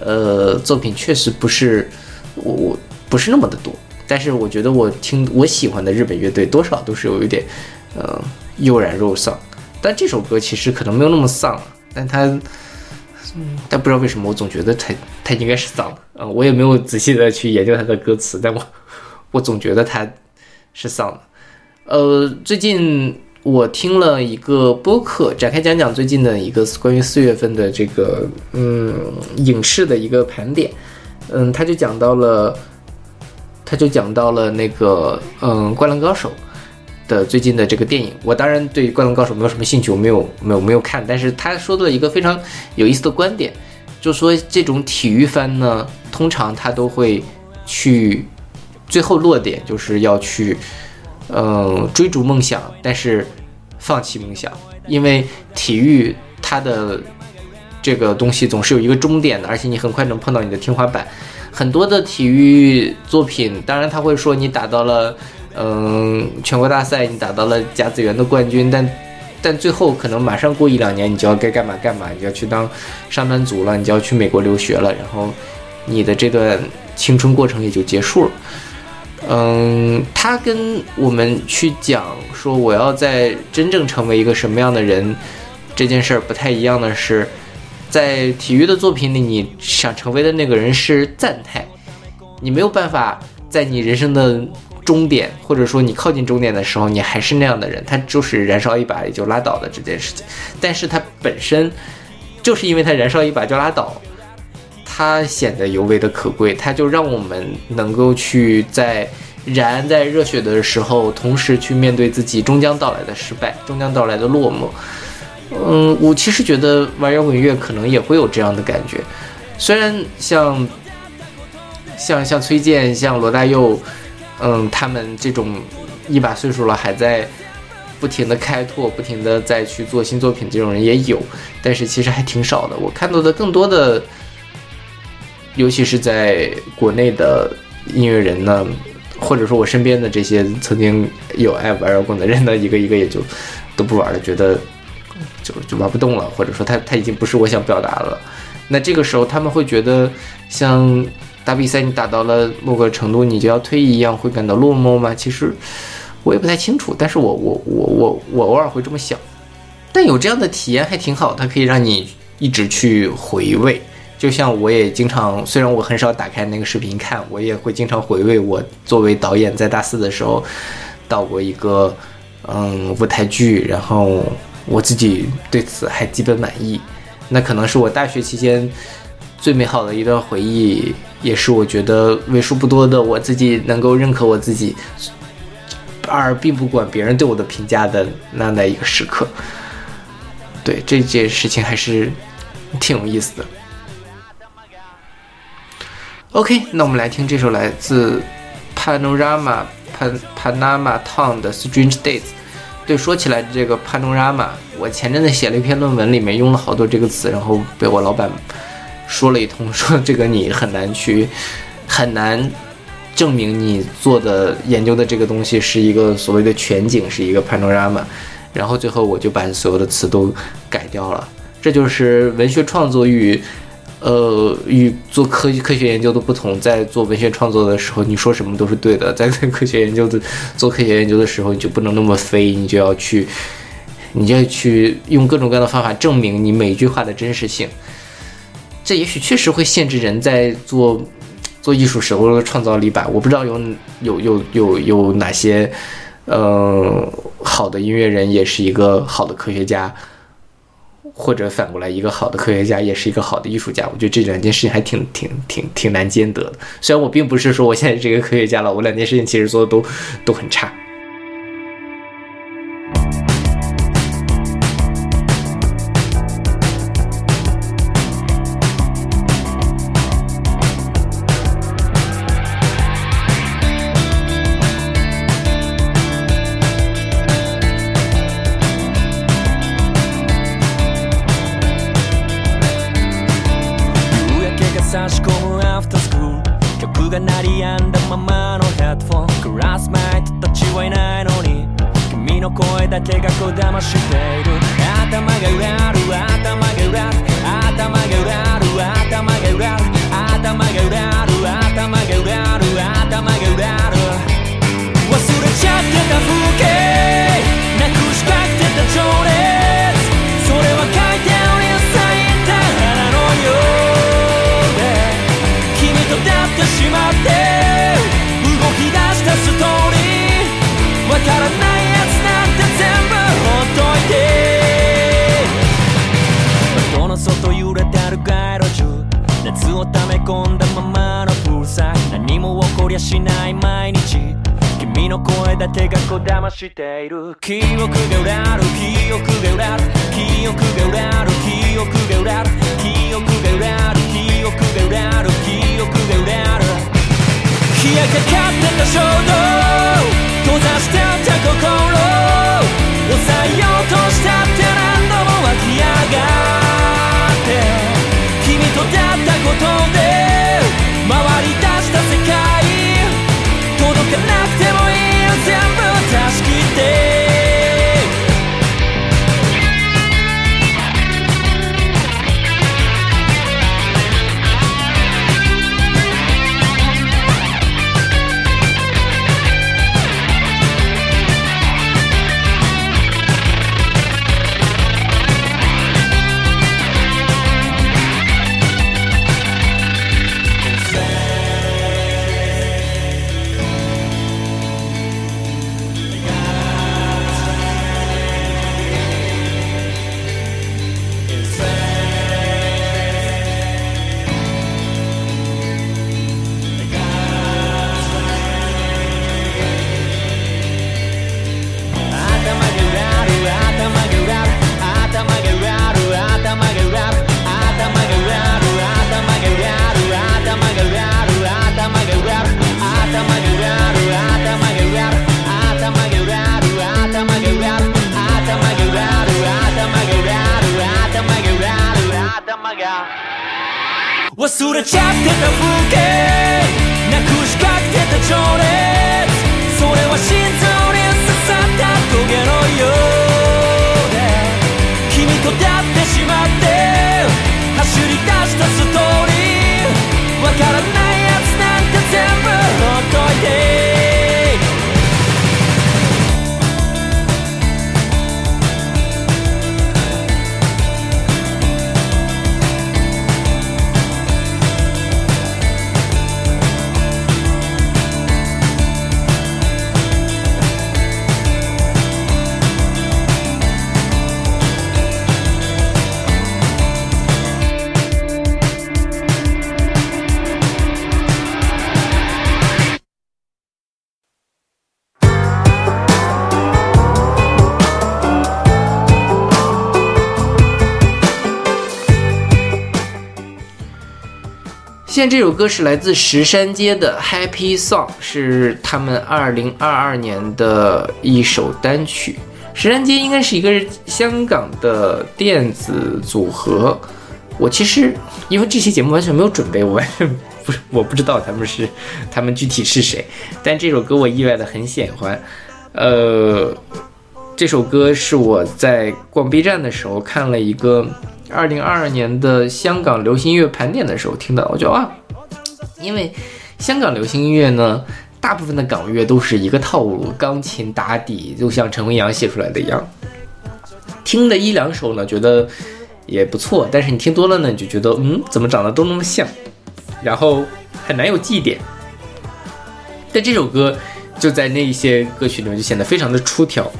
呃，作品确实不是我我不是那么的多。但是我觉得我听我喜欢的日本乐队，多少都是有一点，呃，又燃又丧。但这首歌其实可能没有那么丧，但它，嗯，但不知道为什么我总觉得它它应该是丧的。嗯，我也没有仔细的去研究它的歌词，但我我总觉得它是丧的。呃，最近。我听了一个播客，展开讲讲最近的一个关于四月份的这个嗯影视的一个盘点，嗯，他就讲到了，他就讲到了那个嗯《灌篮高手》的最近的这个电影。我当然对《灌篮高手》没有什么兴趣，我没有没有没有看，但是他说了一个非常有意思的观点，就说这种体育番呢，通常他都会去最后落点，就是要去。嗯，追逐梦想，但是放弃梦想，因为体育它的这个东西总是有一个终点的，而且你很快能碰到你的天花板。很多的体育作品，当然他会说你打到了嗯全国大赛，你打到了甲子园的冠军，但但最后可能马上过一两年，你就要该干嘛干嘛，你就要去当上班族了，你就要去美国留学了，然后你的这段青春过程也就结束了。嗯，他跟我们去讲说我要在真正成为一个什么样的人这件事儿不太一样的是，在体育的作品里，你想成为的那个人是赞态，你没有办法在你人生的终点或者说你靠近终点的时候，你还是那样的人，他就是燃烧一把也就拉倒的这件事情。但是它本身就是因为它燃烧一把就拉倒，它显得尤为的可贵，它就让我们能够去在燃在热血的时候，同时去面对自己终将到来的失败，终将到来的落寞。嗯，我其实觉得玩摇滚乐可能也会有这样的感觉，虽然像像像崔健、像罗大佑，嗯，他们这种一把岁数了还在不停的开拓、不停的再去做新作品这种人也有，但是其实还挺少的。我看到的更多的，尤其是在国内的音乐人呢，或者说我身边的这些曾经有爱玩摇滚的人呢，一个一个也就都不玩了，觉得就就玩不动了，或者说他他已经不是我想表达了。那这个时候他们会觉得像。打比赛你打到了某个程度，你就要退役一样，会感到落寞吗？其实我也不太清楚，但是我我我我我偶尔会这么想。但有这样的体验还挺好，它可以让你一直去回味。就像我也经常，虽然我很少打开那个视频看，我也会经常回味我作为导演在大四的时候导过一个嗯舞台剧，然后我自己对此还基本满意。那可能是我大学期间最美好的一段回忆。也是我觉得为数不多的我自己能够认可我自己，而并不管别人对我的评价的那样的一个时刻。对这件事情还是挺有意思的。OK，那我们来听这首来自 Panorama Pan Panama Town 的 Strange Days。对，说起来这个 Panorama，我前阵子写了一篇论文，里面用了好多这个词，然后被我老板。说了一通，说这个你很难去，很难证明你做的研究的这个东西是一个所谓的全景，是一个 panorama。然后最后我就把所有的词都改掉了。这就是文学创作与呃与做科科学研究的不同。在做文学创作的时候，你说什么都是对的；在做科学研究的做科学研究的时候，你就不能那么飞，你就要去，你就要去用各种各样的方法证明你每一句话的真实性。这也许确实会限制人在做做艺术时候的创造力吧。我不知道有有有有有哪些，呃，好的音乐人也是一个好的科学家，或者反过来，一个好的科学家也是一个好的艺术家。我觉得这两件事情还挺挺挺挺难兼得的。虽然我并不是说我现在是一个科学家了，我两件事情其实做的都都很差。my shit down. している。記憶が裏る。記憶が裏る。記憶が裏る。記憶が裏る。記憶が裏る。記憶が裏る。記憶が裏る。冷やかかってた衝動。閉ざして现在这首歌是来自石山街的《Happy Song》，是他们二零二二年的一首单曲。石山街应该是一个香港的电子组合。我其实因为这期节目完全没有准备，我完全不我不知道他们是他们具体是谁。但这首歌我意外的很喜欢。呃，这首歌是我在逛 B 站的时候看了一个。二零二二年的香港流行音乐盘点的时候听到，我觉得啊，因为香港流行音乐呢，大部分的港乐都是一个套路，钢琴打底，就像陈文阳写出来的一样。听的一两首呢，觉得也不错，但是你听多了呢，你就觉得嗯，怎么长得都那么像，然后很难有记忆点。但这首歌就在那些歌曲里面就显得非常的出挑。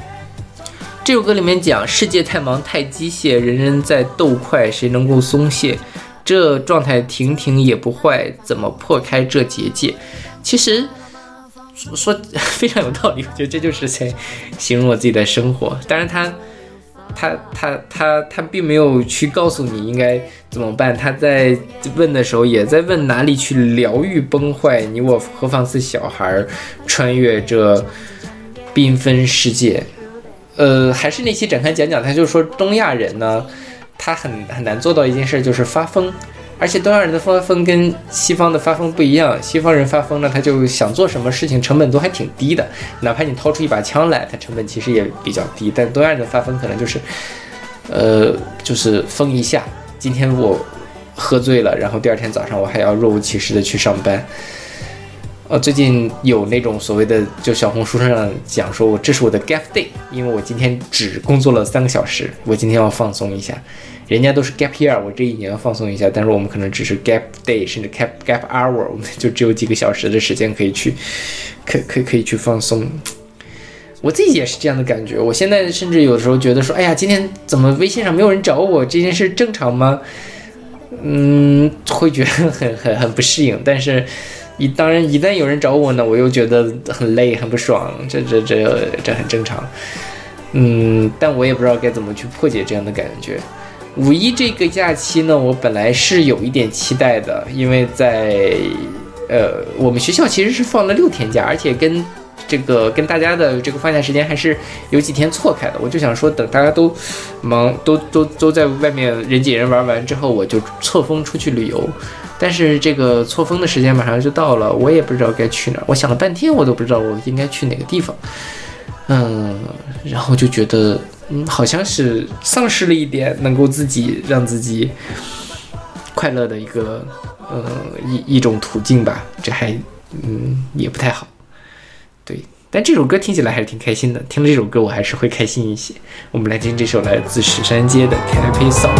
这首歌里面讲世界太忙太机械，人人在斗快，谁能够松懈？这状态停停也不坏，怎么破开这结界？其实说非常有道理，我觉得这就是在形容我自己的生活。当然，他他他他他并没有去告诉你应该怎么办。他在问的时候也在问哪里去疗愈崩坏？你我何妨似小孩穿越这缤纷世界？呃，还是那期展开讲讲，他就说东亚人呢，他很很难做到一件事，就是发疯，而且东亚人的发疯跟西方的发疯不一样。西方人发疯呢，他就想做什么事情，成本都还挺低的，哪怕你掏出一把枪来，他成本其实也比较低。但东亚人的发疯可能就是，呃，就是疯一下，今天我喝醉了，然后第二天早上我还要若无其事的去上班。呃，最近有那种所谓的，就小红书上讲说，我这是我的 gap day，因为我今天只工作了三个小时，我今天要放松一下。人家都是 gap year，我这一年要放松一下，但是我们可能只是 gap day，甚至 gap gap hour，我们就只有几个小时的时间可以去，可可可以去放松。我自己也是这样的感觉，我现在甚至有的时候觉得说，哎呀，今天怎么微信上没有人找我，这件事正常吗？嗯，会觉得很很很不适应，但是。一当然，一旦有人找我呢，我又觉得很累、很不爽，这、这、这、这很正常。嗯，但我也不知道该怎么去破解这样的感觉。五一这个假期呢，我本来是有一点期待的，因为在呃，我们学校其实是放了六天假，而且跟这个跟大家的这个放假时间还是有几天错开的。我就想说，等大家都忙、都都都在外面人挤人玩完之后，我就错峰出去旅游。但是这个错峰的时间马上就到了，我也不知道该去哪儿。我想了半天，我都不知道我应该去哪个地方。嗯，然后就觉得，嗯，好像是丧失了一点能够自己让自己快乐的一个，呃，一一种途径吧。这还，嗯，也不太好。对，但这首歌听起来还是挺开心的。听了这首歌，我还是会开心一些。我们来听这首来自石山街的《Happy Song》。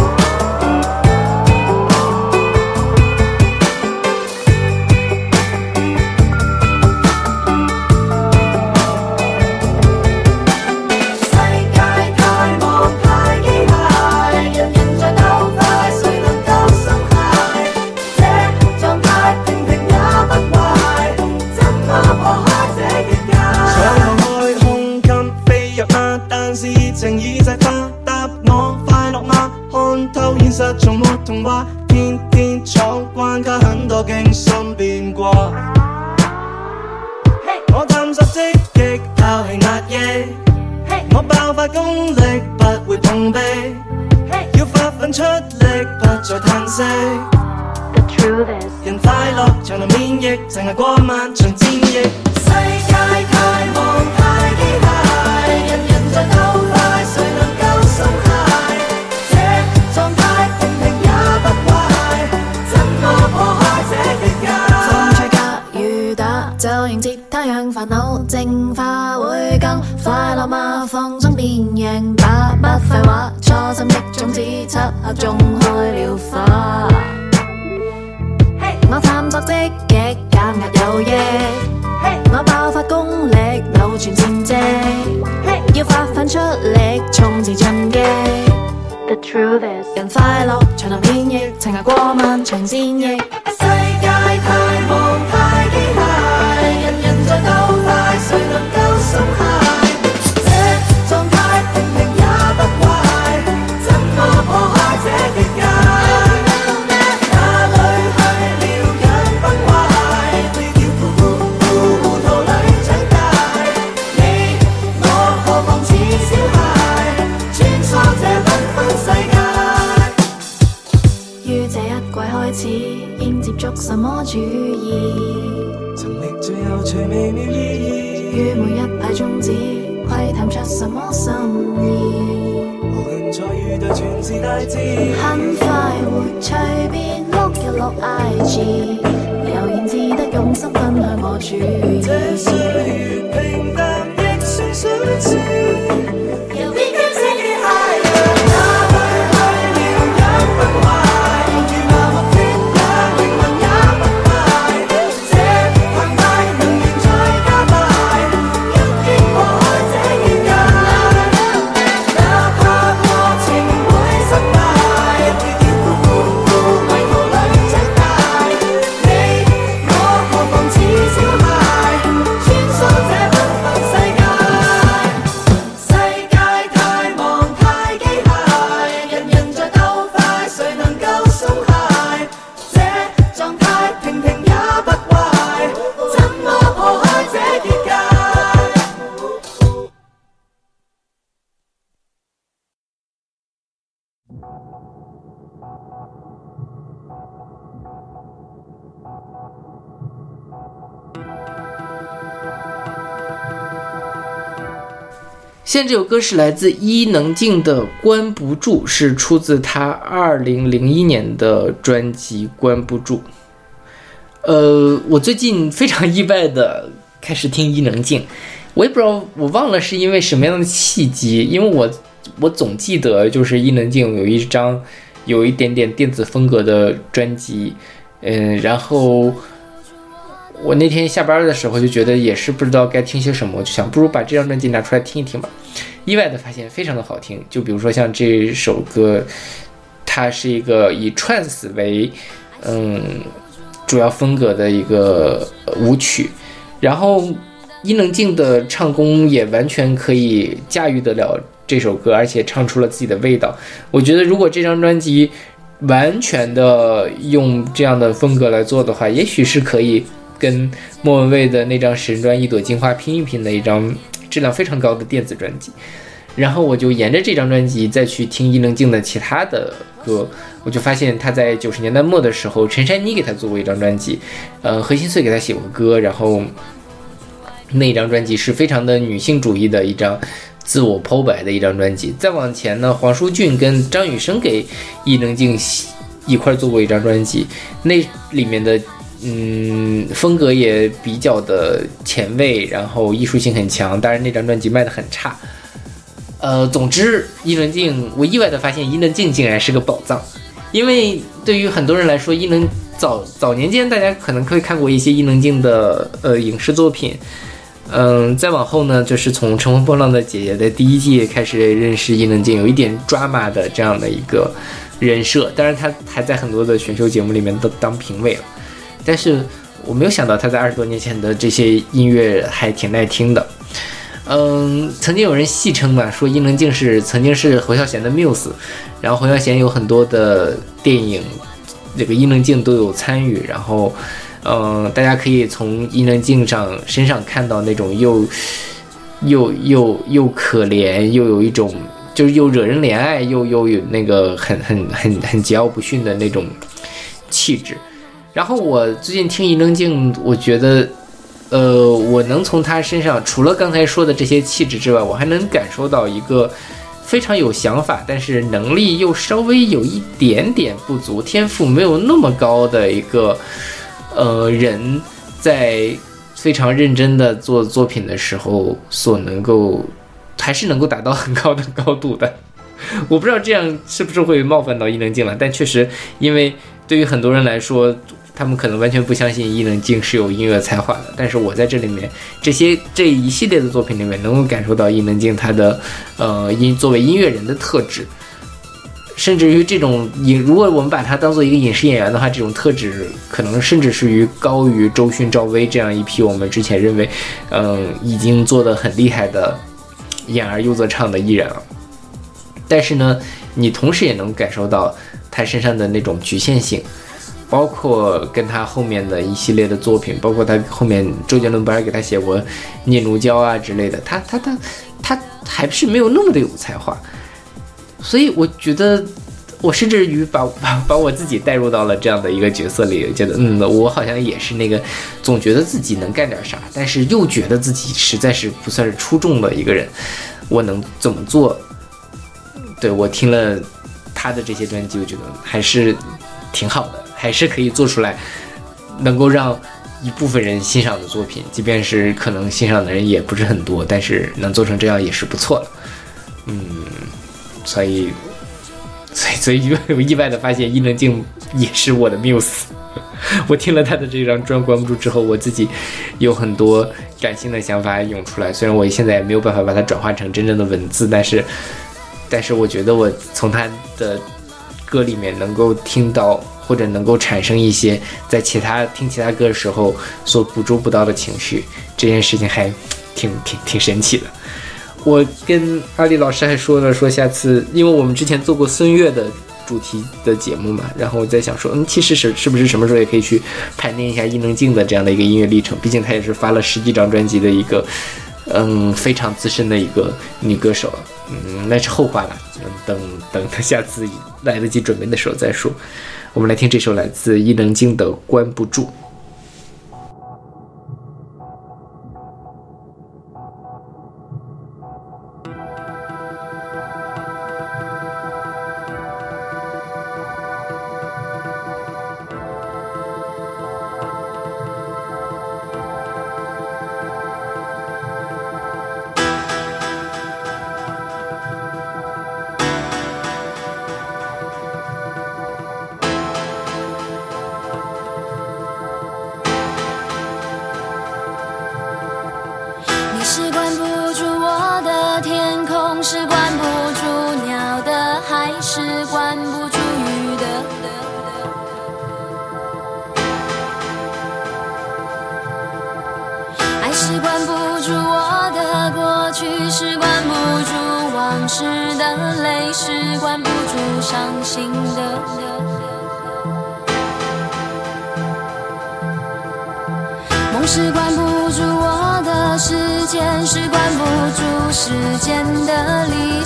现在这首歌是来自伊能静的《关不住》，是出自她二零零一年的专辑《关不住》。呃，我最近非常意外的开始听伊能静，我也不知道，我忘了是因为什么样的契机，因为我我总记得就是伊能静有一张有一点点电子风格的专辑，嗯，然后我那天下班的时候就觉得也是不知道该听些什么，我就想不如把这张专辑拿出来听一听吧。意外的发现非常的好听，就比如说像这首歌，它是一个以 trance 为嗯主要风格的一个舞曲，然后伊能静的唱功也完全可以驾驭得了这首歌，而且唱出了自己的味道。我觉得如果这张专辑完全的用这样的风格来做的话，也许是可以跟莫文蔚的那张《神专一朵金花》拼一拼的一张质量非常高的电子专辑。然后我就沿着这张专辑再去听伊能静的其他的歌，我就发现她在九十年代末的时候，陈珊妮给她做过一张专辑，呃，何心碎给她写过歌，然后那张专辑是非常的女性主义的一张自我剖白的一张专辑。再往前呢，黄舒骏跟张雨生给伊能静一块做过一张专辑，那里面的嗯风格也比较的前卫，然后艺术性很强，当然那张专辑卖的很差。呃，总之，伊能静，我意外的发现伊能静竟然是个宝藏，因为对于很多人来说，伊能早早年间大家可能会看过一些伊能静的呃影视作品，嗯，再往后呢，就是从《乘风破浪的姐姐》的第一季开始认识伊能静，有一点 drama 的这样的一个人设，当然她还在很多的选秀节目里面都当评委了，但是我没有想到他在二十多年前的这些音乐还挺耐听的。嗯，曾经有人戏称嘛，说伊能静是曾经是侯孝贤的缪斯然后侯孝贤有很多的电影，这个伊能静都有参与，然后，嗯，大家可以从伊能静上身上看到那种又又又又可怜，又有一种就是又惹人怜爱，又又有那个很很很很桀骜不驯的那种气质。然后我最近听伊能静，我觉得，呃，我能从她身上，除了刚才说的这些气质之外，我还能感受到一个非常有想法，但是能力又稍微有一点点不足，天赋没有那么高的一个呃人，在非常认真的做作品的时候，所能够还是能够达到很高的高度的。我不知道这样是不是会冒犯到伊能静了，但确实，因为对于很多人来说，他们可能完全不相信伊能静是有音乐才华的。但是我在这里面这些这一系列的作品里面，能够感受到伊能静她的呃音作为音乐人的特质，甚至于这种影，如果我们把她当做一个影视演员的话，这种特质可能甚至是于高于周迅、赵薇这样一批我们之前认为嗯已经做得很厉害的演而优则唱的艺人了。但是呢，你同时也能感受到他身上的那种局限性，包括跟他后面的一系列的作品，包括他后面周杰伦不是给他写过《念奴娇》啊之类的，他他他他还是没有那么的有才华，所以我觉得。我甚至于把 把把我自己带入到了这样的一个角色里，觉得嗯，我好像也是那个总觉得自己能干点啥，但是又觉得自己实在是不算是出众的一个人。我能怎么做？对我听了他的这些专辑，我觉得还是挺好的，还是可以做出来，能够让一部分人欣赏的作品，即便是可能欣赏的人也不是很多，但是能做成这样也是不错了。嗯，所以，所以，所以意外的发现伊能静也是我的 muse。我听了他的这张专《关不住》之后，我自己有很多感性的想法涌出来。虽然我现在也没有办法把它转化成真正的文字，但是，但是我觉得我从他的歌里面能够听到，或者能够产生一些在其他听其他歌的时候所捕捉不到的情绪，这件事情还挺挺挺神奇的。我跟阿丽老师还说了，说下次，因为我们之前做过孙悦的主题的节目嘛，然后我在想说，嗯，其实是是不是什么时候也可以去盘点一下伊能静的这样的一个音乐历程？毕竟她也是发了十几张专辑的一个，嗯，非常资深的一个女歌手。嗯，那是后话了，嗯，等等下次来得及准备的时候再说。我们来听这首来自伊能静的《关不住》。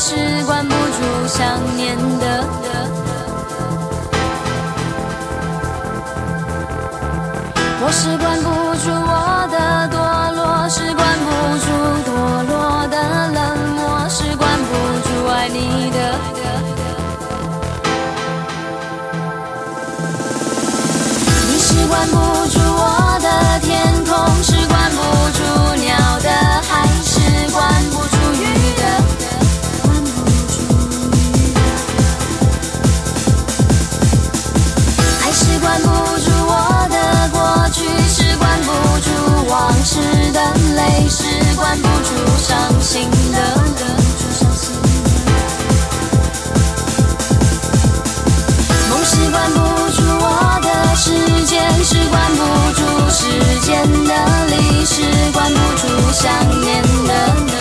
是关不住想念的。我是泪，是关不住伤心的。梦是关不住我的时间，是关不住时间的力，是关不住想念的。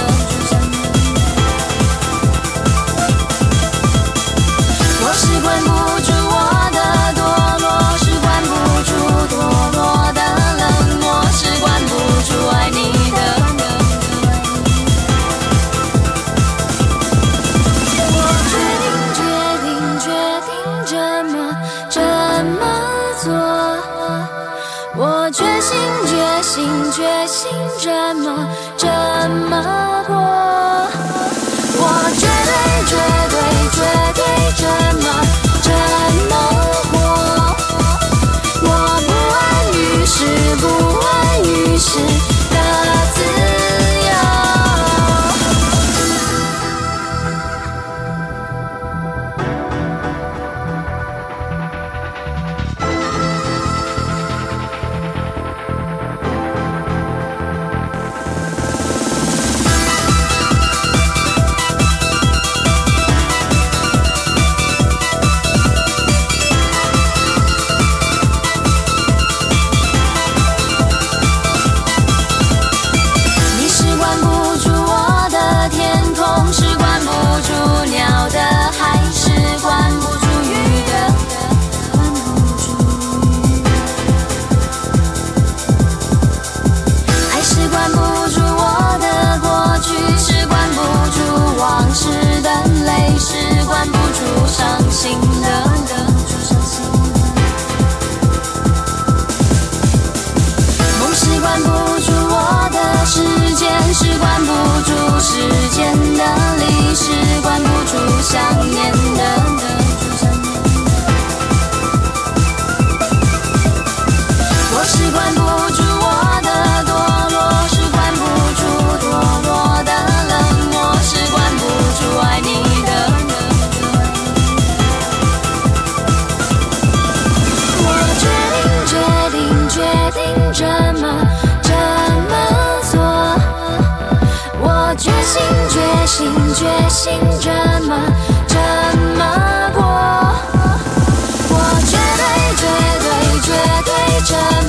对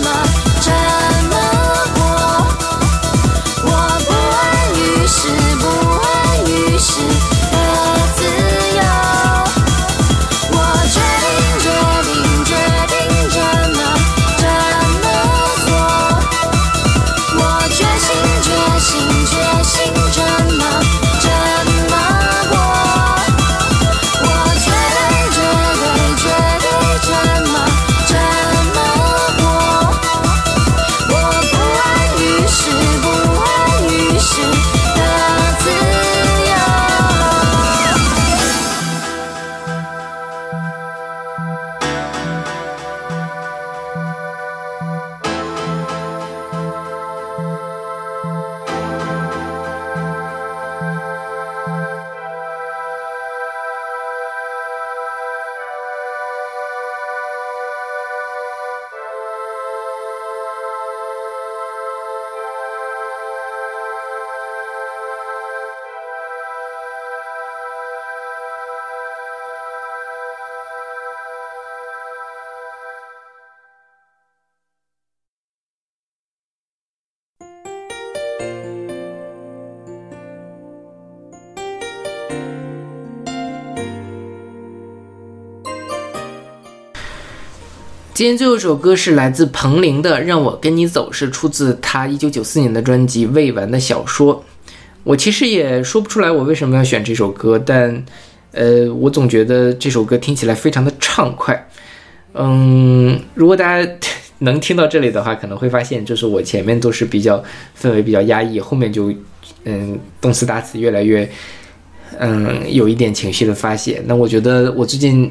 今天最后一首歌是来自彭羚的《让我跟你走》，是出自他一九九四年的专辑《未完的小说》。我其实也说不出来我为什么要选这首歌，但呃，我总觉得这首歌听起来非常的畅快。嗯，如果大家能听到这里的话，可能会发现，就是我前面都是比较氛围比较压抑，后面就嗯动词打词越来越嗯有一点情绪的发泄。那我觉得我最近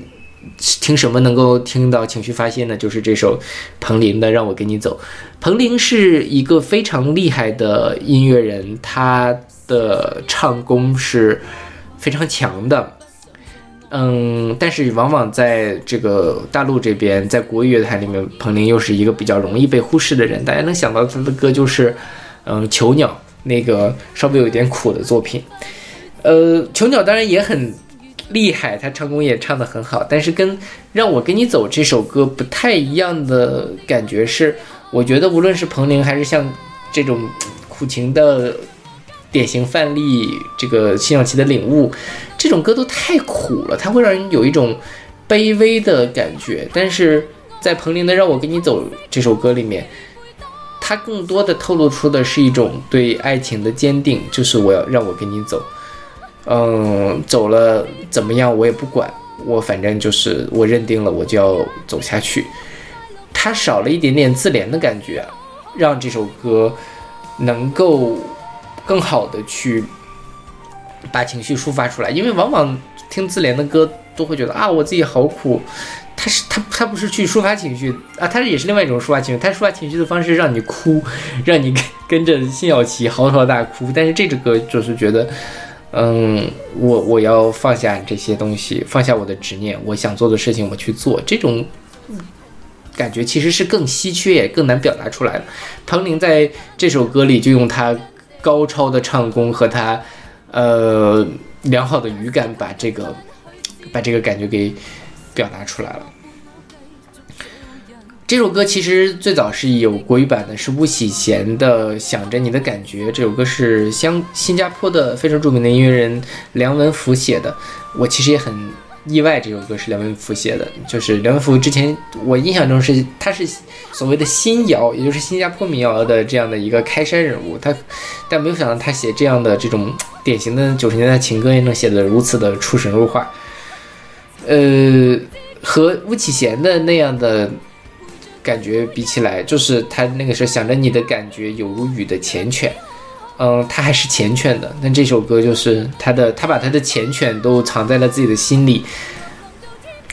听什么能够听到情绪发泄呢？就是这首彭羚的《让我跟你走》。彭羚是一个非常厉害的音乐人，他的唱功是非常强的。嗯，但是往往在这个大陆这边，在国语乐坛里面，彭羚又是一个比较容易被忽视的人。大家能想到他的歌就是，嗯，《囚鸟》那个稍微有一点苦的作品。呃，《囚鸟》当然也很厉害，他唱功也唱得很好，但是跟《让我跟你走》这首歌不太一样的感觉是，我觉得无论是彭羚还是像这种苦情的典型范例，这个辛晓琪的《领悟》这种歌都太苦了，它会让人有一种卑微的感觉。但是在彭羚的《让我跟你走》这首歌里面，它更多的透露出的是一种对爱情的坚定，就是我要让我跟你走。嗯，走了怎么样我也不管，我反正就是我认定了，我就要走下去。它少了一点点自怜的感觉，让这首歌能够更好的去把情绪抒发出来，因为往往听自怜的歌都会觉得啊，我自己好苦。他是他他不是去抒发情绪啊，他也是另外一种抒发情绪。他抒发情绪的方式让你哭，让你跟跟着辛晓琪嚎啕大哭。但是这首歌就是觉得，嗯，我我要放下这些东西，放下我的执念，我想做的事情我去做。这种感觉其实是更稀缺也更难表达出来的。彭羚在这首歌里就用他高超的唱功和他呃良好的语感，把这个把这个感觉给表达出来了。这首歌其实最早是有国语版的，是巫启贤的《想着你的感觉》。这首歌是香新加坡的非常著名的音乐人梁文福写的。我其实也很意外，这首歌是梁文福写的。就是梁文福之前我印象中是他是所谓的新谣，也就是新加坡民谣的这样的一个开山人物。他但没有想到他写这样的这种典型的九十年代情歌也能写得如此的出神入化。呃，和巫启贤的那样的 感觉比起来，就是他那个时候想着你的感觉有如雨的缱绻，嗯，他还是缱绻的。但这首歌就是他的，他把他的缱绻都藏在了自己的心里，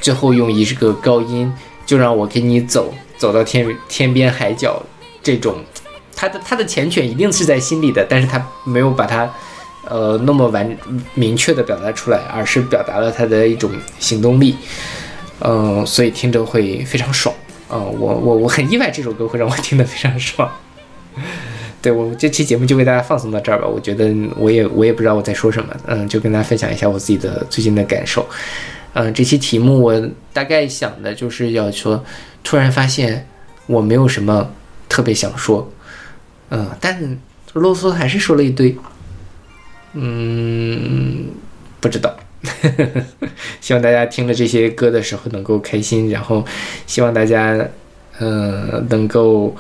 最后用一个高音，就让我跟你走，走到天天边海角，这种他的他的缱绻一定是在心里的，但是他没有把它。呃，那么完明确的表达出来，而是表达了他的一种行动力，嗯、所以听着会非常爽，嗯、我我我很意外这首歌会让我听得非常爽。对我这期节目就为大家放送到这儿吧，我觉得我也我也不知道我在说什么，嗯，就跟大家分享一下我自己的最近的感受。嗯，这期题目我大概想的就是要说，突然发现我没有什么特别想说，嗯，但啰嗦还是说了一堆。嗯，不知道。希望大家听了这些歌的时候能够开心，然后希望大家，呃，能够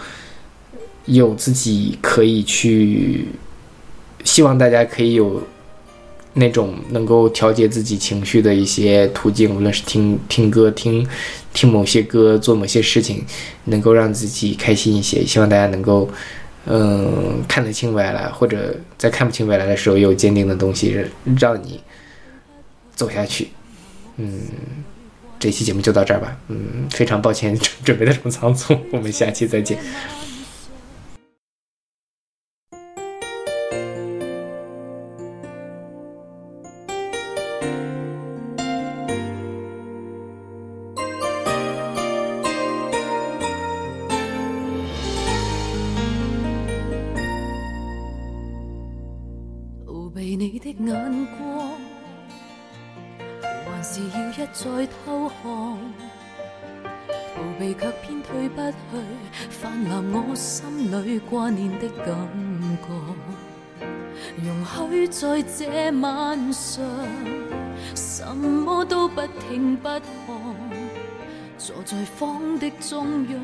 有自己可以去，希望大家可以有那种能够调节自己情绪的一些途径，无论是听听歌、听听某些歌、做某些事情，能够让自己开心一些。希望大家能够。嗯，看得清未来，或者在看不清未来的时候，有坚定的东西让你走下去。嗯，这期节目就到这儿吧。嗯，非常抱歉 准备的这么仓促，我们下期再见。許在這晚上，什麼都不听不看，坐在房的中央，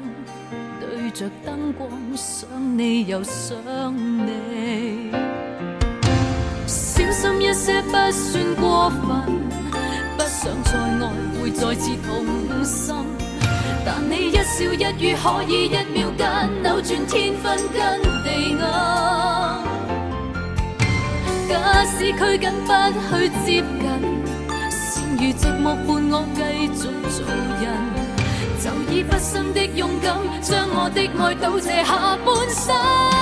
對着燈光，想你又想你。小心一些不算過分，不想再愛會再次痛心。但你一笑一語可以一秒間扭轉天昏跟地暗。假使拘谨不去接近，善如寂寞伴我继续做人，就以不深的勇敢，将我的爱赌借下半生。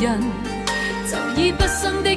人。就以不生的